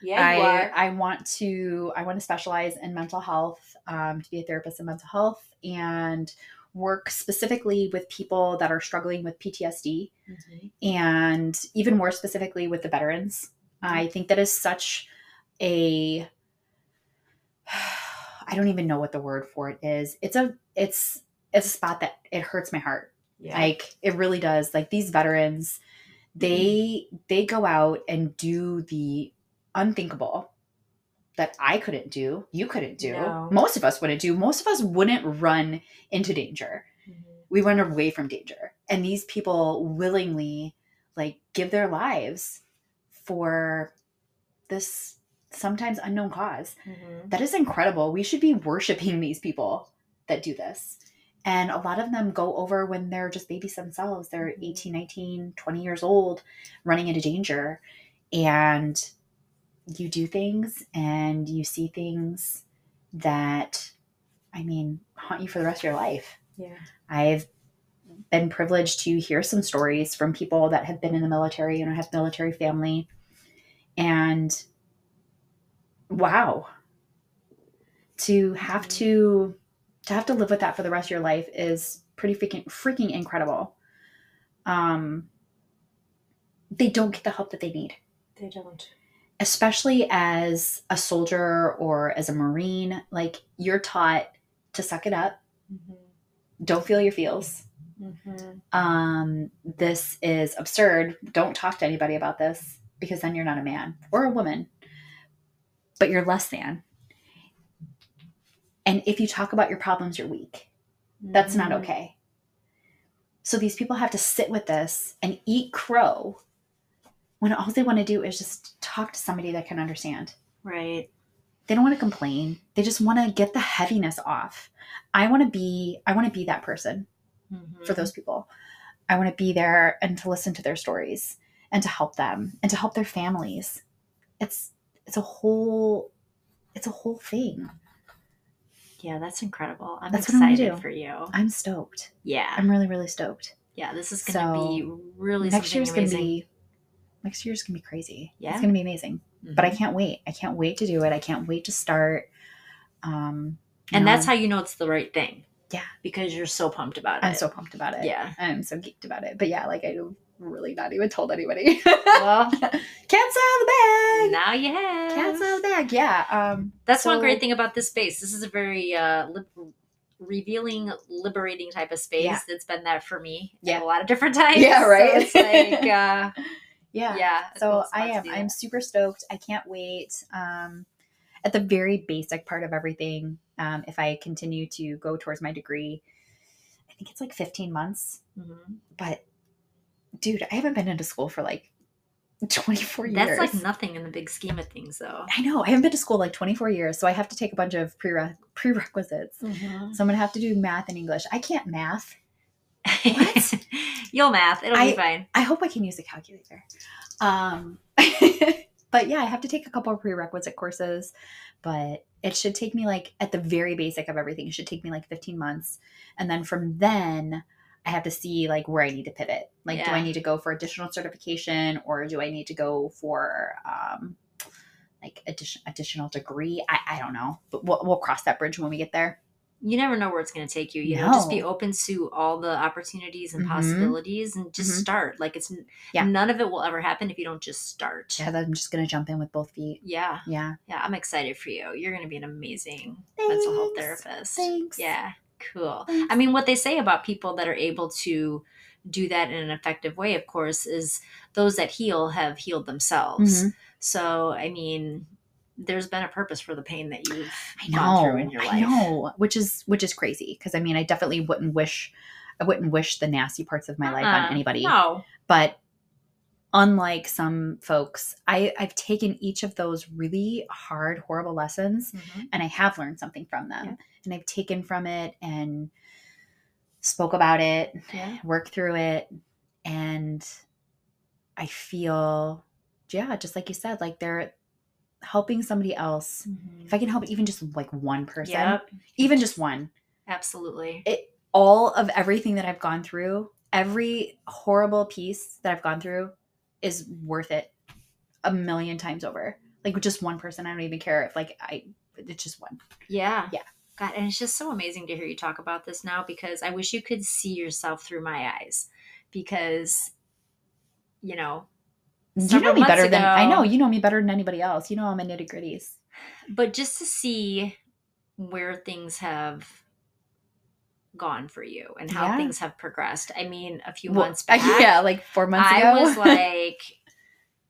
[SPEAKER 1] yeah,
[SPEAKER 2] I. I want to I want to specialize in mental health, um, to be a therapist in mental health, and work specifically with people that are struggling with PTSD
[SPEAKER 1] Mhm.
[SPEAKER 2] and even more specifically with the veterans. I think that is such a [sighs] I don't even know what the word for it is. It's a it's it's a spot that it hurts my heart.
[SPEAKER 1] Yeah.
[SPEAKER 2] Like it really does. Like these veterans, they they go out and do the unthinkable that I couldn't do, you couldn't do.
[SPEAKER 1] No.
[SPEAKER 2] Most of us wouldn't do. Most of us wouldn't run into danger
[SPEAKER 1] Mhm.
[SPEAKER 2] we run away from danger and these people willingly like give their lives for this sometimes unknown cause
[SPEAKER 1] Mhm.
[SPEAKER 2] that is incredible we should be worshiping these people that do this and a lot of them go over when they're just babies themselves they're
[SPEAKER 1] Mhm.
[SPEAKER 2] 18 19 20 years old running into danger and you do things and you see things that i mean haunt you for the rest of your life
[SPEAKER 1] Yeah.
[SPEAKER 2] I've been privileged to hear some stories from people that have been in the military and have military family. And wow, to have to to have to live with that for the rest of your life is pretty freaking freaking incredible. Um, they don't get the help that they need.
[SPEAKER 1] They don't.
[SPEAKER 2] Especially as a soldier or as a marine, like you're taught to suck it up.
[SPEAKER 1] Mm-hmm.
[SPEAKER 2] Don't feel your feels.
[SPEAKER 1] Mm-hmm.
[SPEAKER 2] Um, this is absurd. Don't talk to anybody about this because then you're not a man or a woman, but you're less than. And if you talk about your problems, you're weak. That's not
[SPEAKER 1] Mm-hmm.
[SPEAKER 2] okay. So these people have to sit with this and eat crow when all they want to do is just talk to somebody that can understand.
[SPEAKER 1] Right.
[SPEAKER 2] They don't want to complain. They just want to get the heaviness off. I want to be I want to be that person
[SPEAKER 1] Mm-hmm.
[SPEAKER 2] for those people. I want to be there and to listen to their stories and to help them and to help their families. It's it's a whole it's a whole thing.
[SPEAKER 1] Yeah, that's incredible. I'm
[SPEAKER 2] That's I'm
[SPEAKER 1] excited
[SPEAKER 2] do.
[SPEAKER 1] for you.
[SPEAKER 2] I'm stoked.
[SPEAKER 1] Yeah.
[SPEAKER 2] I'm really really stoked.
[SPEAKER 1] Yeah, this is going to
[SPEAKER 2] So,
[SPEAKER 1] be really
[SPEAKER 2] next year's gonna be next year's gonna be crazy.
[SPEAKER 1] Yeah.
[SPEAKER 2] It's gonna be amazing. But I
[SPEAKER 1] Mhm.
[SPEAKER 2] can't wait. I can't wait to do it. I can't wait to start. Um
[SPEAKER 1] and
[SPEAKER 2] you
[SPEAKER 1] that's how you know it's the right thing.
[SPEAKER 2] Yeah.
[SPEAKER 1] Because you're so pumped about it.
[SPEAKER 2] I'm so pumped about it.
[SPEAKER 1] Yeah.
[SPEAKER 2] I'm so geeked about it. But yeah, like I really not even told anybody.
[SPEAKER 1] Well, [laughs]
[SPEAKER 2] Can't sell the bag.
[SPEAKER 1] now you have.
[SPEAKER 2] Can't sell the bag. Yeah. Um
[SPEAKER 1] That's one great thing about this space. This is a very uh, lib- revealing, liberating type of space.
[SPEAKER 2] Yeah.
[SPEAKER 1] It's been that for me
[SPEAKER 2] Yeah.
[SPEAKER 1] a lot of different [laughs] times.
[SPEAKER 2] Yeah,
[SPEAKER 1] So
[SPEAKER 2] right?
[SPEAKER 1] it's like, uh, [laughs]
[SPEAKER 2] yeah.
[SPEAKER 1] yeah.
[SPEAKER 2] So I am. I'm super stoked. I can't wait. Um, at the very basic part of everything, um, if I continue to go towards my degree, I think it's like 15 months.
[SPEAKER 1] Mhm.
[SPEAKER 2] But dude, I haven't been into school for like 24 years.
[SPEAKER 1] That's like nothing in the big scheme of things, though.
[SPEAKER 2] I know. I haven't been to school like 24 years, so I have to take a bunch of prere- prerequisites.
[SPEAKER 1] Mhm.
[SPEAKER 2] So I'm gonna have to do math and English. I can't math. What? [laughs]
[SPEAKER 1] You'll math. It'll
[SPEAKER 2] I-
[SPEAKER 1] be fine.
[SPEAKER 2] I hope I can use a calculator. Um, [laughs] but yeah, I have to take a couple of prerequisite courses, but it should take me like at the very basic of everything, it should take me like 15 months. And then from then, I have to see like where I need to pivot. Like, do I need to go for additional certification or do I need to go for um, like addition, additional degree? I, I don't know, but we'll, we'll cross that bridge when we get there.
[SPEAKER 1] You never know where it's going to take you. You know, just be open to all the opportunities and
[SPEAKER 2] Mhm.
[SPEAKER 1] possibilities, and just
[SPEAKER 2] Mhm.
[SPEAKER 1] start. Like it's
[SPEAKER 2] Yeah.
[SPEAKER 1] none of it will ever happen if you don't just start.
[SPEAKER 2] Yeah, I'm just going to jump in with both feet.
[SPEAKER 1] Yeah,
[SPEAKER 2] Yeah.
[SPEAKER 1] yeah. I'm excited for you. You're going to be an amazing mental health therapist.
[SPEAKER 2] Thanks.
[SPEAKER 1] Yeah, cool.
[SPEAKER 2] Thanks.
[SPEAKER 1] I mean, what they say about people that are able to do that in an effective way, of course, is those that heal have healed themselves.
[SPEAKER 2] Mhm.
[SPEAKER 1] So, I mean, there's been a purpose for the pain that you've
[SPEAKER 2] I
[SPEAKER 1] gone through in your life.
[SPEAKER 2] I know, which is which is crazy because I mean, I definitely wouldn't wish, I wouldn't wish the nasty parts of my life on
[SPEAKER 1] Uh-uh.
[SPEAKER 2] anybody.
[SPEAKER 1] No.
[SPEAKER 2] But unlike some folks, I I've taken each of those really hard, horrible lessons,
[SPEAKER 1] Mhm.
[SPEAKER 2] and I have learned something from them,
[SPEAKER 1] Yeah.
[SPEAKER 2] and I've taken from it and spoke about it,
[SPEAKER 1] Yeah.
[SPEAKER 2] worked through it, and I feel, yeah, just like you said, like they're helping somebody else. If I can help mm-hmm. even just like one person,
[SPEAKER 1] Yep.
[SPEAKER 2] even just one,
[SPEAKER 1] Absolutely.
[SPEAKER 2] it all of everything that I've gone through, every horrible piece that I've gone through is worth it a million times over. Like just one person, I don't even care if like I it's just one.
[SPEAKER 1] Yeah.
[SPEAKER 2] Yeah.
[SPEAKER 1] God, and it's just so amazing to hear you talk about this now because I wish you could see yourself through my eyes because, you know,
[SPEAKER 2] You know me better than I know. You know me better than anybody else. You know all my nitty gritties.
[SPEAKER 1] but just to see where things have gone for you and how
[SPEAKER 2] Yeah.
[SPEAKER 1] things have progressed. I mean, a few
[SPEAKER 2] Well,
[SPEAKER 1] months [laughs] back,
[SPEAKER 2] yeah, like four months
[SPEAKER 1] I
[SPEAKER 2] ago.
[SPEAKER 1] I was [laughs] like,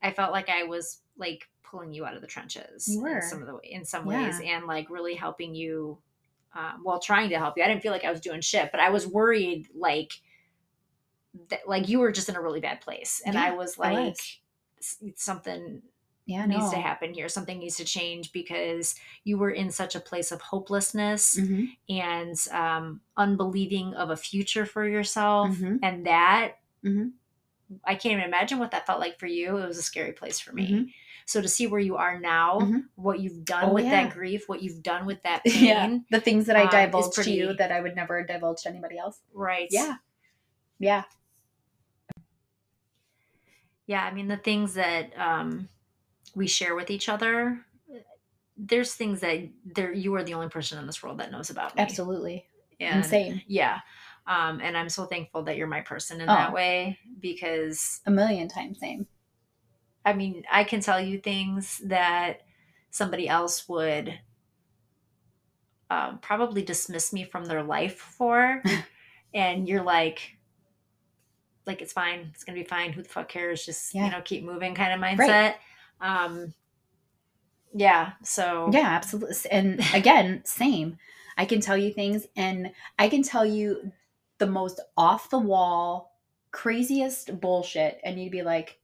[SPEAKER 1] I felt like I was like pulling you out of the trenches in some of the in some
[SPEAKER 2] Yeah.
[SPEAKER 1] ways, and like really helping you, um, while trying to help you. I didn't feel like I was doing shit, but I was worried like that, like you were just in a really bad place, and I
[SPEAKER 2] Yeah,
[SPEAKER 1] was
[SPEAKER 2] I
[SPEAKER 1] like.
[SPEAKER 2] was.
[SPEAKER 1] "S- Something
[SPEAKER 2] yeah,
[SPEAKER 1] needs to happen here. Something needs to change because you were in such a place of hopelessness
[SPEAKER 2] Mhm,
[SPEAKER 1] and um, unbelieving of a future for yourself.
[SPEAKER 2] mhm,
[SPEAKER 1] And that,
[SPEAKER 2] mhm.
[SPEAKER 1] I can't even imagine what that felt like for you. It was a scary place for me.
[SPEAKER 2] Mhm.
[SPEAKER 1] So to see where you are now,
[SPEAKER 2] Mhm.
[SPEAKER 1] what you've done
[SPEAKER 2] Oh,
[SPEAKER 1] with
[SPEAKER 2] yeah.
[SPEAKER 1] that grief, what you've done with that [laughs] pain,
[SPEAKER 2] Yeah, the things that I
[SPEAKER 1] um,
[SPEAKER 2] divulged to you that I would never divulge to anybody else.
[SPEAKER 1] right?
[SPEAKER 2] Yeah, Yeah.
[SPEAKER 1] Yeah, I mean the things that um, we share with each other. There's things that there you are the only person in this world that knows about me.
[SPEAKER 2] Absolutely.
[SPEAKER 1] And,
[SPEAKER 2] Insane.
[SPEAKER 1] Yeah. Um, and I'm so thankful that you're my person in
[SPEAKER 2] Oh.
[SPEAKER 1] that way because
[SPEAKER 2] A million times same.
[SPEAKER 1] I mean, I can tell you things that somebody else would um, probably dismiss me from their life for. [laughs] and you're like, like, it's fine. It's going to be fine. Who the fuck cares? Just,
[SPEAKER 2] Yeah.
[SPEAKER 1] you know, keep moving kind of mindset.
[SPEAKER 2] Right.
[SPEAKER 1] Um, yeah. So,
[SPEAKER 2] Yeah, absolutely. And [laughs] again, same. I can tell you things and I can tell you the most off the wall, craziest bullshit. And you'd be like,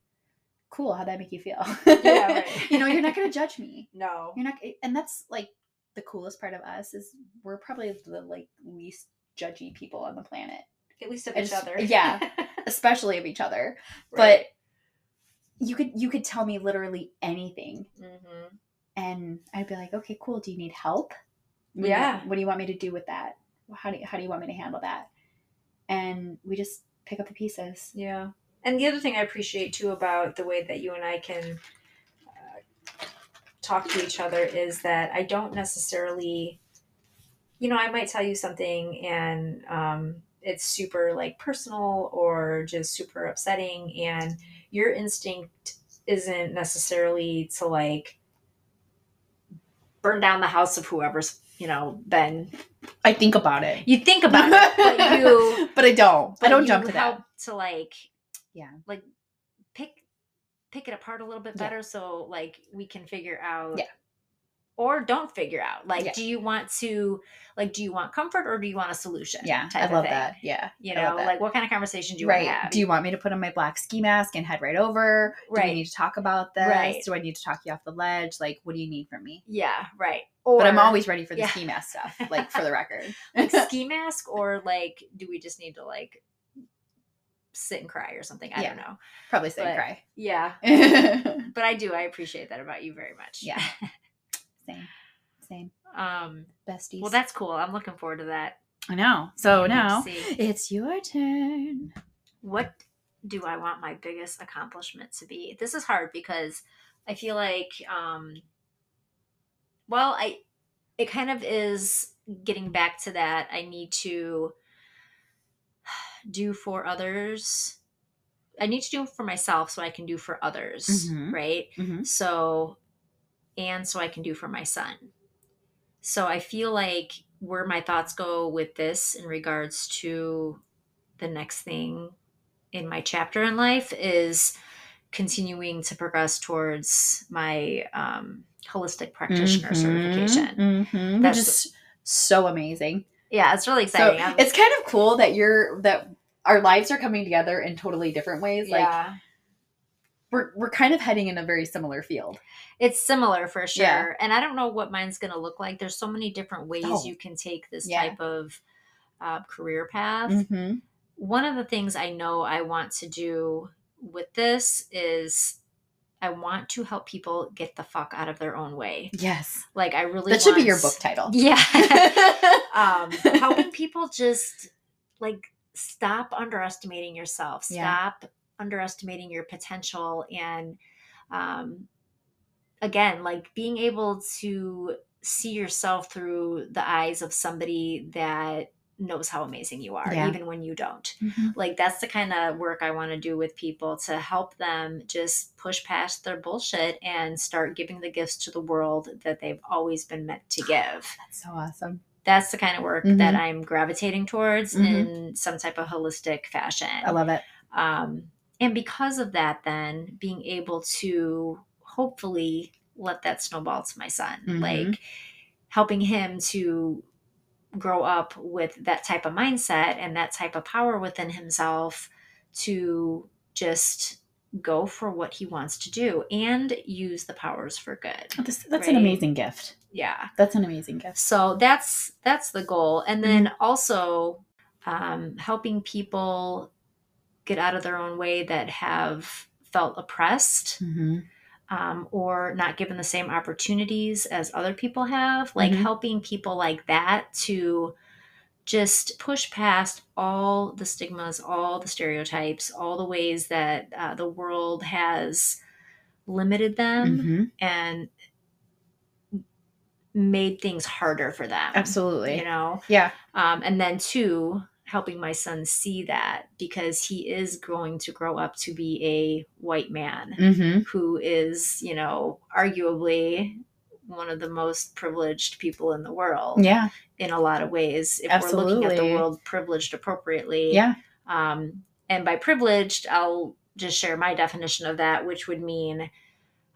[SPEAKER 2] cool, how'd that make you feel?
[SPEAKER 1] Yeah, right. [laughs]
[SPEAKER 2] you know, you're not going to judge me. [laughs]
[SPEAKER 1] no.
[SPEAKER 2] You're not, and that's like the coolest part of us is we're probably the like least judgy people on the planet,
[SPEAKER 1] At least of each other.
[SPEAKER 2] yeah. [laughs] especially of each other.
[SPEAKER 1] Right.
[SPEAKER 2] But you could, you could tell me literally anything
[SPEAKER 1] Mhm.
[SPEAKER 2] and I'd be like, okay, cool. Do you need help? What do you-
[SPEAKER 1] Yeah.
[SPEAKER 2] what do you want me to do with that? How do you, how do you want me to handle that? And we just pick up the pieces.
[SPEAKER 1] Yeah. And the other thing I appreciate too about the way that you and I can uh, talk to each other is that I don't necessarily, you know, I might tell you something and um, it's super like personal or just super upsetting, and your instinct isn't necessarily to like burn down the house of whoever's, you know, been.
[SPEAKER 2] I think about it.
[SPEAKER 1] You think about it, but you [laughs]
[SPEAKER 2] but I don't. I don't jump to
[SPEAKER 1] help
[SPEAKER 2] that.
[SPEAKER 1] to like
[SPEAKER 2] Yeah.
[SPEAKER 1] like pick pick it apart a little bit
[SPEAKER 2] Yeah.
[SPEAKER 1] better so like we can figure out
[SPEAKER 2] Yeah.
[SPEAKER 1] Or don't figure out like
[SPEAKER 2] Yeah.
[SPEAKER 1] do you want to like do you want comfort or do you want a solution
[SPEAKER 2] Yeah, I love that. Yeah.
[SPEAKER 1] you know like what kind of conversation do you
[SPEAKER 2] right.
[SPEAKER 1] want to have
[SPEAKER 2] Do you want me to put on my black ski mask and head right over? Do
[SPEAKER 1] Right.
[SPEAKER 2] we need to talk about this?
[SPEAKER 1] Right.
[SPEAKER 2] Do I need to talk you off the ledge? Like, what do you need from me?
[SPEAKER 1] yeah right or
[SPEAKER 2] but I'm always ready for the
[SPEAKER 1] yeah.
[SPEAKER 2] ski mask stuff, [laughs] like for the record.
[SPEAKER 1] like [laughs] ski mask or like do we just need to like sit and cry or something i
[SPEAKER 2] Yeah.
[SPEAKER 1] don't know
[SPEAKER 2] Probably say
[SPEAKER 1] But-
[SPEAKER 2] cry.
[SPEAKER 1] yeah [laughs] but i do i appreciate that about you very much
[SPEAKER 2] Yeah. Same. Same.
[SPEAKER 1] Um
[SPEAKER 2] Besties.
[SPEAKER 1] well that's cool i'm looking forward to that
[SPEAKER 2] I know. So
[SPEAKER 1] Can't
[SPEAKER 2] now
[SPEAKER 1] see.
[SPEAKER 2] it's your turn.
[SPEAKER 1] what do I want my biggest accomplishment to be? This is hard because I feel like, um, well, I, it kind of is getting back to that. I need to [sighs] do for others. I need to do for myself so I can do for others,
[SPEAKER 2] Mhm.
[SPEAKER 1] right?
[SPEAKER 2] Mhm.
[SPEAKER 1] So, and so I can do for my son. So I feel like where my thoughts go with this in regards to the next thing in my chapter in life is continuing to progress towards my um, holistic practitioner
[SPEAKER 2] Mhm.
[SPEAKER 1] certification.
[SPEAKER 2] Mhm. Which
[SPEAKER 1] That's-
[SPEAKER 2] is so amazing.
[SPEAKER 1] Yeah, it's really exciting. I'm-
[SPEAKER 2] it's kind of cool that you're that our lives are coming together in totally different ways. Like
[SPEAKER 1] yeah,
[SPEAKER 2] we're we're kind of heading in a very similar field.
[SPEAKER 1] it's similar for sure.
[SPEAKER 2] Yeah.
[SPEAKER 1] And I don't know what mine's going to look like. There's so many different ways
[SPEAKER 2] Oh.
[SPEAKER 1] you can take this
[SPEAKER 2] Yeah.
[SPEAKER 1] type of uh, career path.
[SPEAKER 2] Mm-hmm.
[SPEAKER 1] one of the things I know I want to do with this is I want to help people get the fuck out of their own way.
[SPEAKER 2] Yes,
[SPEAKER 1] Like I really
[SPEAKER 2] that should be your book title. [laughs]
[SPEAKER 1] Yeah. [laughs] um helping people just like stop underestimating yourself.
[SPEAKER 2] Yeah.
[SPEAKER 1] Underestimating your potential and um again, like being able to see yourself through the eyes of somebody that knows how amazing you are
[SPEAKER 2] Yeah.
[SPEAKER 1] even when you don't
[SPEAKER 2] Mhm.
[SPEAKER 1] like that's the kind of work i want to do with people to help them just push past their bullshit and start giving the gifts to the world that they've always been meant to [sighs] give
[SPEAKER 2] That's so awesome.
[SPEAKER 1] that's the kind of work
[SPEAKER 2] Mhm.
[SPEAKER 1] that i'm gravitating towards
[SPEAKER 2] Mhm.
[SPEAKER 1] in some type of holistic fashion
[SPEAKER 2] I love it.
[SPEAKER 1] um, and because of that then being able to hopefully let that snowball to my son
[SPEAKER 2] Mhm.
[SPEAKER 1] like helping him to grow up with that type of mindset and that type of power within himself to just go for what he wants to do and use the powers for good
[SPEAKER 2] That's, that's an amazing gift.
[SPEAKER 1] yeah
[SPEAKER 2] That's an amazing gift.
[SPEAKER 1] so that's that's the goal and then also um, helping people get out of their own way that have felt oppressed
[SPEAKER 2] Mm-hmm.
[SPEAKER 1] um, or not given the same opportunities as other people have like
[SPEAKER 2] Mhm.
[SPEAKER 1] helping people like that to just push past all the stigmas, all the stereotypes, all the ways that uh, the world has limited them
[SPEAKER 2] Mhm.
[SPEAKER 1] and made things harder for them.
[SPEAKER 2] Absolutely.
[SPEAKER 1] You know?
[SPEAKER 2] Yeah.
[SPEAKER 1] Um, and then two, helping my son see that because he is going to grow up to be a white man
[SPEAKER 2] Mm-hmm.
[SPEAKER 1] who is, you know, arguably one of the most privileged people in the world
[SPEAKER 2] Yeah.
[SPEAKER 1] in a lot of ways if we're looking at the world privileged appropriately.
[SPEAKER 2] Yeah.
[SPEAKER 1] Um, and by privileged, I'll just share my definition of that, which would mean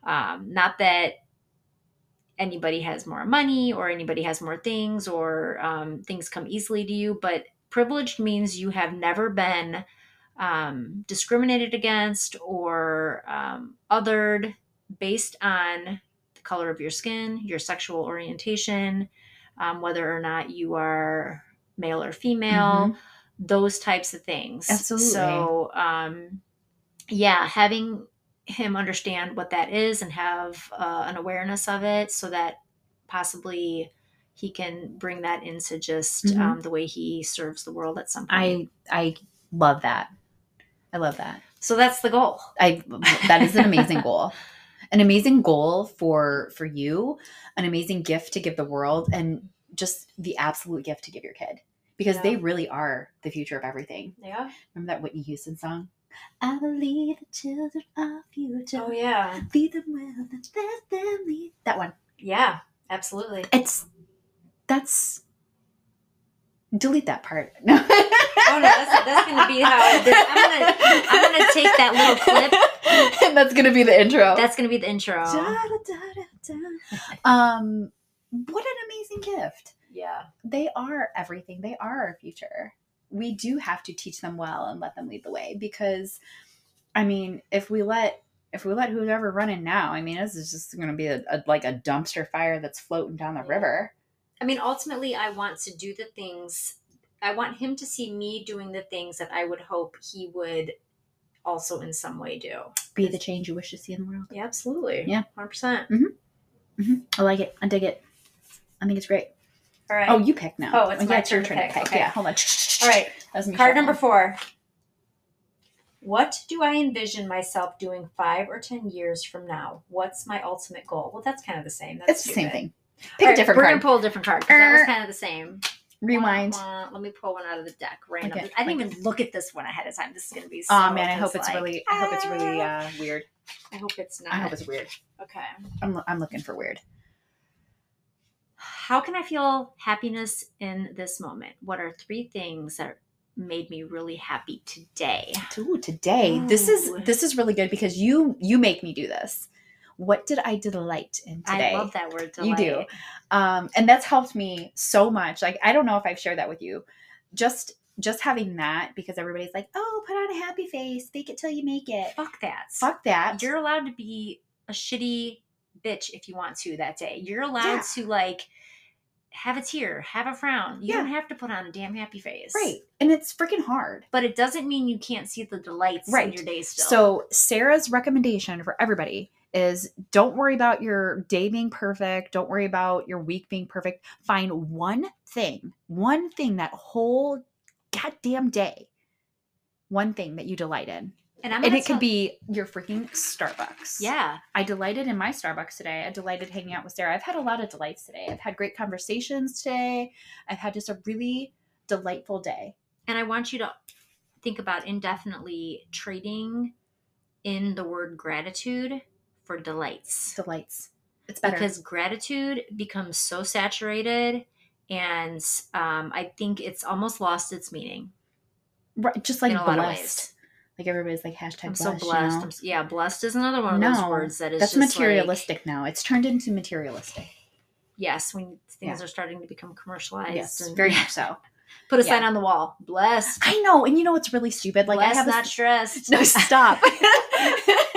[SPEAKER 1] um, not that anybody has more money or anybody has more things or um, things come easily to you, but privileged means you have never been um, discriminated against or um, othered based on the color of your skin, your sexual orientation, um, whether or not you are male or female, those types of things.
[SPEAKER 2] Absolutely.
[SPEAKER 1] So, um, yeah, having him understand what that is and have uh, an awareness of it so that possibly he can bring that into just
[SPEAKER 2] Mhm.
[SPEAKER 1] um, the way he serves the world at some point.
[SPEAKER 2] I I love that. I love that.
[SPEAKER 1] so that's the goal.
[SPEAKER 2] I that is an amazing goal. An amazing goal for for you, an amazing gift to give the world and just the absolute gift to give your kid because
[SPEAKER 1] Yeah.
[SPEAKER 2] they really are the future of everything.
[SPEAKER 1] Yeah.
[SPEAKER 2] Remember that Whitney Houston song? I believe the children are future.
[SPEAKER 1] Oh yeah.
[SPEAKER 2] Feed them well, and let them lead. That one.
[SPEAKER 1] Yeah. Absolutely.
[SPEAKER 2] It's that's delete that part. [laughs] No.
[SPEAKER 1] Oh no, that's, that's gonna be how I'm gonna I'm gonna take that little clip.
[SPEAKER 2] and [laughs] that's gonna be the intro.
[SPEAKER 1] That's gonna be the intro.
[SPEAKER 2] Da, da, da. um, what an amazing gift!
[SPEAKER 1] Yeah.
[SPEAKER 2] They are everything. They are our future. We do have to teach them well and let them lead the way because, I mean, if we let if we let whoever running now, I mean, this is just going to be a, a like a dumpster fire that's floating down the
[SPEAKER 1] Yeah.
[SPEAKER 2] river.
[SPEAKER 1] I mean, ultimately, I want to do the things. I want him to see me doing the things that I would hope he would also in some way do.
[SPEAKER 2] Be the change you wish to see in the world.
[SPEAKER 1] Yeah, absolutely.
[SPEAKER 2] Yeah.
[SPEAKER 1] 100%. Mm-hmm. Mm-hmm.
[SPEAKER 2] I like it. I dig it. I think it's great.
[SPEAKER 1] All right.
[SPEAKER 2] Oh, you pick now.
[SPEAKER 1] Oh, it's my
[SPEAKER 2] yeah, your
[SPEAKER 1] turn to pick.
[SPEAKER 2] pick.
[SPEAKER 1] Okay.
[SPEAKER 2] Yeah, hold on.
[SPEAKER 1] All right.
[SPEAKER 2] That was
[SPEAKER 1] Card number four. What do I envision myself doing five or 10 years from now? What's my ultimate goal? Well, that's kind of the same. That's
[SPEAKER 2] It's the same thing. Pick
[SPEAKER 1] All
[SPEAKER 2] a different
[SPEAKER 1] we're
[SPEAKER 2] card.
[SPEAKER 1] gonna pull a different card 'cause that was
[SPEAKER 2] Er.
[SPEAKER 1] kind of the same.
[SPEAKER 2] Rewind.
[SPEAKER 1] Let me pull one out of the deck randomly.
[SPEAKER 2] Okay,
[SPEAKER 1] I didn't
[SPEAKER 2] like-
[SPEAKER 1] even look at this one ahead of time. This is gonna be. So
[SPEAKER 2] Oh man, I hope it's
[SPEAKER 1] like,
[SPEAKER 2] really. I hope it's really
[SPEAKER 1] ah.
[SPEAKER 2] uh, weird.
[SPEAKER 1] I hope it's not.
[SPEAKER 2] I hope it's weird.
[SPEAKER 1] okay.
[SPEAKER 2] I'm, I'm looking for weird.
[SPEAKER 1] How can I feel happiness in this moment? What are three things that made me really happy today?
[SPEAKER 2] Ooh, today this is this is really good because you you make me do this. What did I delight in today?
[SPEAKER 1] I love that word. Delight.
[SPEAKER 2] You do. um, and that's helped me so much. Like I don't know if I've shared that with you. Just just having that because everybody's like, oh, put on a happy face, fake it till you make it.
[SPEAKER 1] Fuck that.
[SPEAKER 2] Fuck that.
[SPEAKER 1] You're allowed to be a shitty bitch if you want to that day. You're allowed
[SPEAKER 2] Yeah.
[SPEAKER 1] to like have a tear, have a frown. You
[SPEAKER 2] Yeah.
[SPEAKER 1] don't have to put on a damn happy face.
[SPEAKER 2] right, and it's freaking hard.
[SPEAKER 1] But it doesn't mean you can't see the delights
[SPEAKER 2] Right.
[SPEAKER 1] in your day still.
[SPEAKER 2] So Sarah's recommendation for everybody is don't worry about your day being perfect. Don't worry about your week being perfect. Find one thing, one thing that whole goddamn day, one thing that you delight in.
[SPEAKER 1] and I'm
[SPEAKER 2] And it could be your freaking Starbucks.
[SPEAKER 1] Yeah.
[SPEAKER 2] I delighted in my Starbucks today. I delighted hanging out with Sarah. I've had a lot of delights today. I've had great conversations today. I've had just a really delightful day.
[SPEAKER 1] And I want you to think about indefinitely trading in the word gratitude for delights.
[SPEAKER 2] Delights. It's better.
[SPEAKER 1] Because gratitude becomes so saturated and um, I think it's almost lost its meaning
[SPEAKER 2] Right, just like
[SPEAKER 1] in a lot of
[SPEAKER 2] blessed.
[SPEAKER 1] ways.
[SPEAKER 2] Like everybody's like hashtag
[SPEAKER 1] I'm
[SPEAKER 2] blessed.
[SPEAKER 1] so
[SPEAKER 2] you
[SPEAKER 1] blessed.
[SPEAKER 2] know?
[SPEAKER 1] I'm yeah, blessed is another one of those words that is
[SPEAKER 2] That's
[SPEAKER 1] just
[SPEAKER 2] materialistic
[SPEAKER 1] Like,
[SPEAKER 2] now. It's turned into materialistic.
[SPEAKER 1] yes, when things
[SPEAKER 2] Yeah.
[SPEAKER 1] are starting to become commercialized.
[SPEAKER 2] Yes,
[SPEAKER 1] and
[SPEAKER 2] very [laughs] much so.
[SPEAKER 1] Put a
[SPEAKER 2] Yeah.
[SPEAKER 1] sign on the wall. Blessed.
[SPEAKER 2] I know, and you know what's really stupid? Like
[SPEAKER 1] blessed,
[SPEAKER 2] I have
[SPEAKER 1] not
[SPEAKER 2] a,
[SPEAKER 1] stressed.
[SPEAKER 2] no stop. [laughs] [laughs]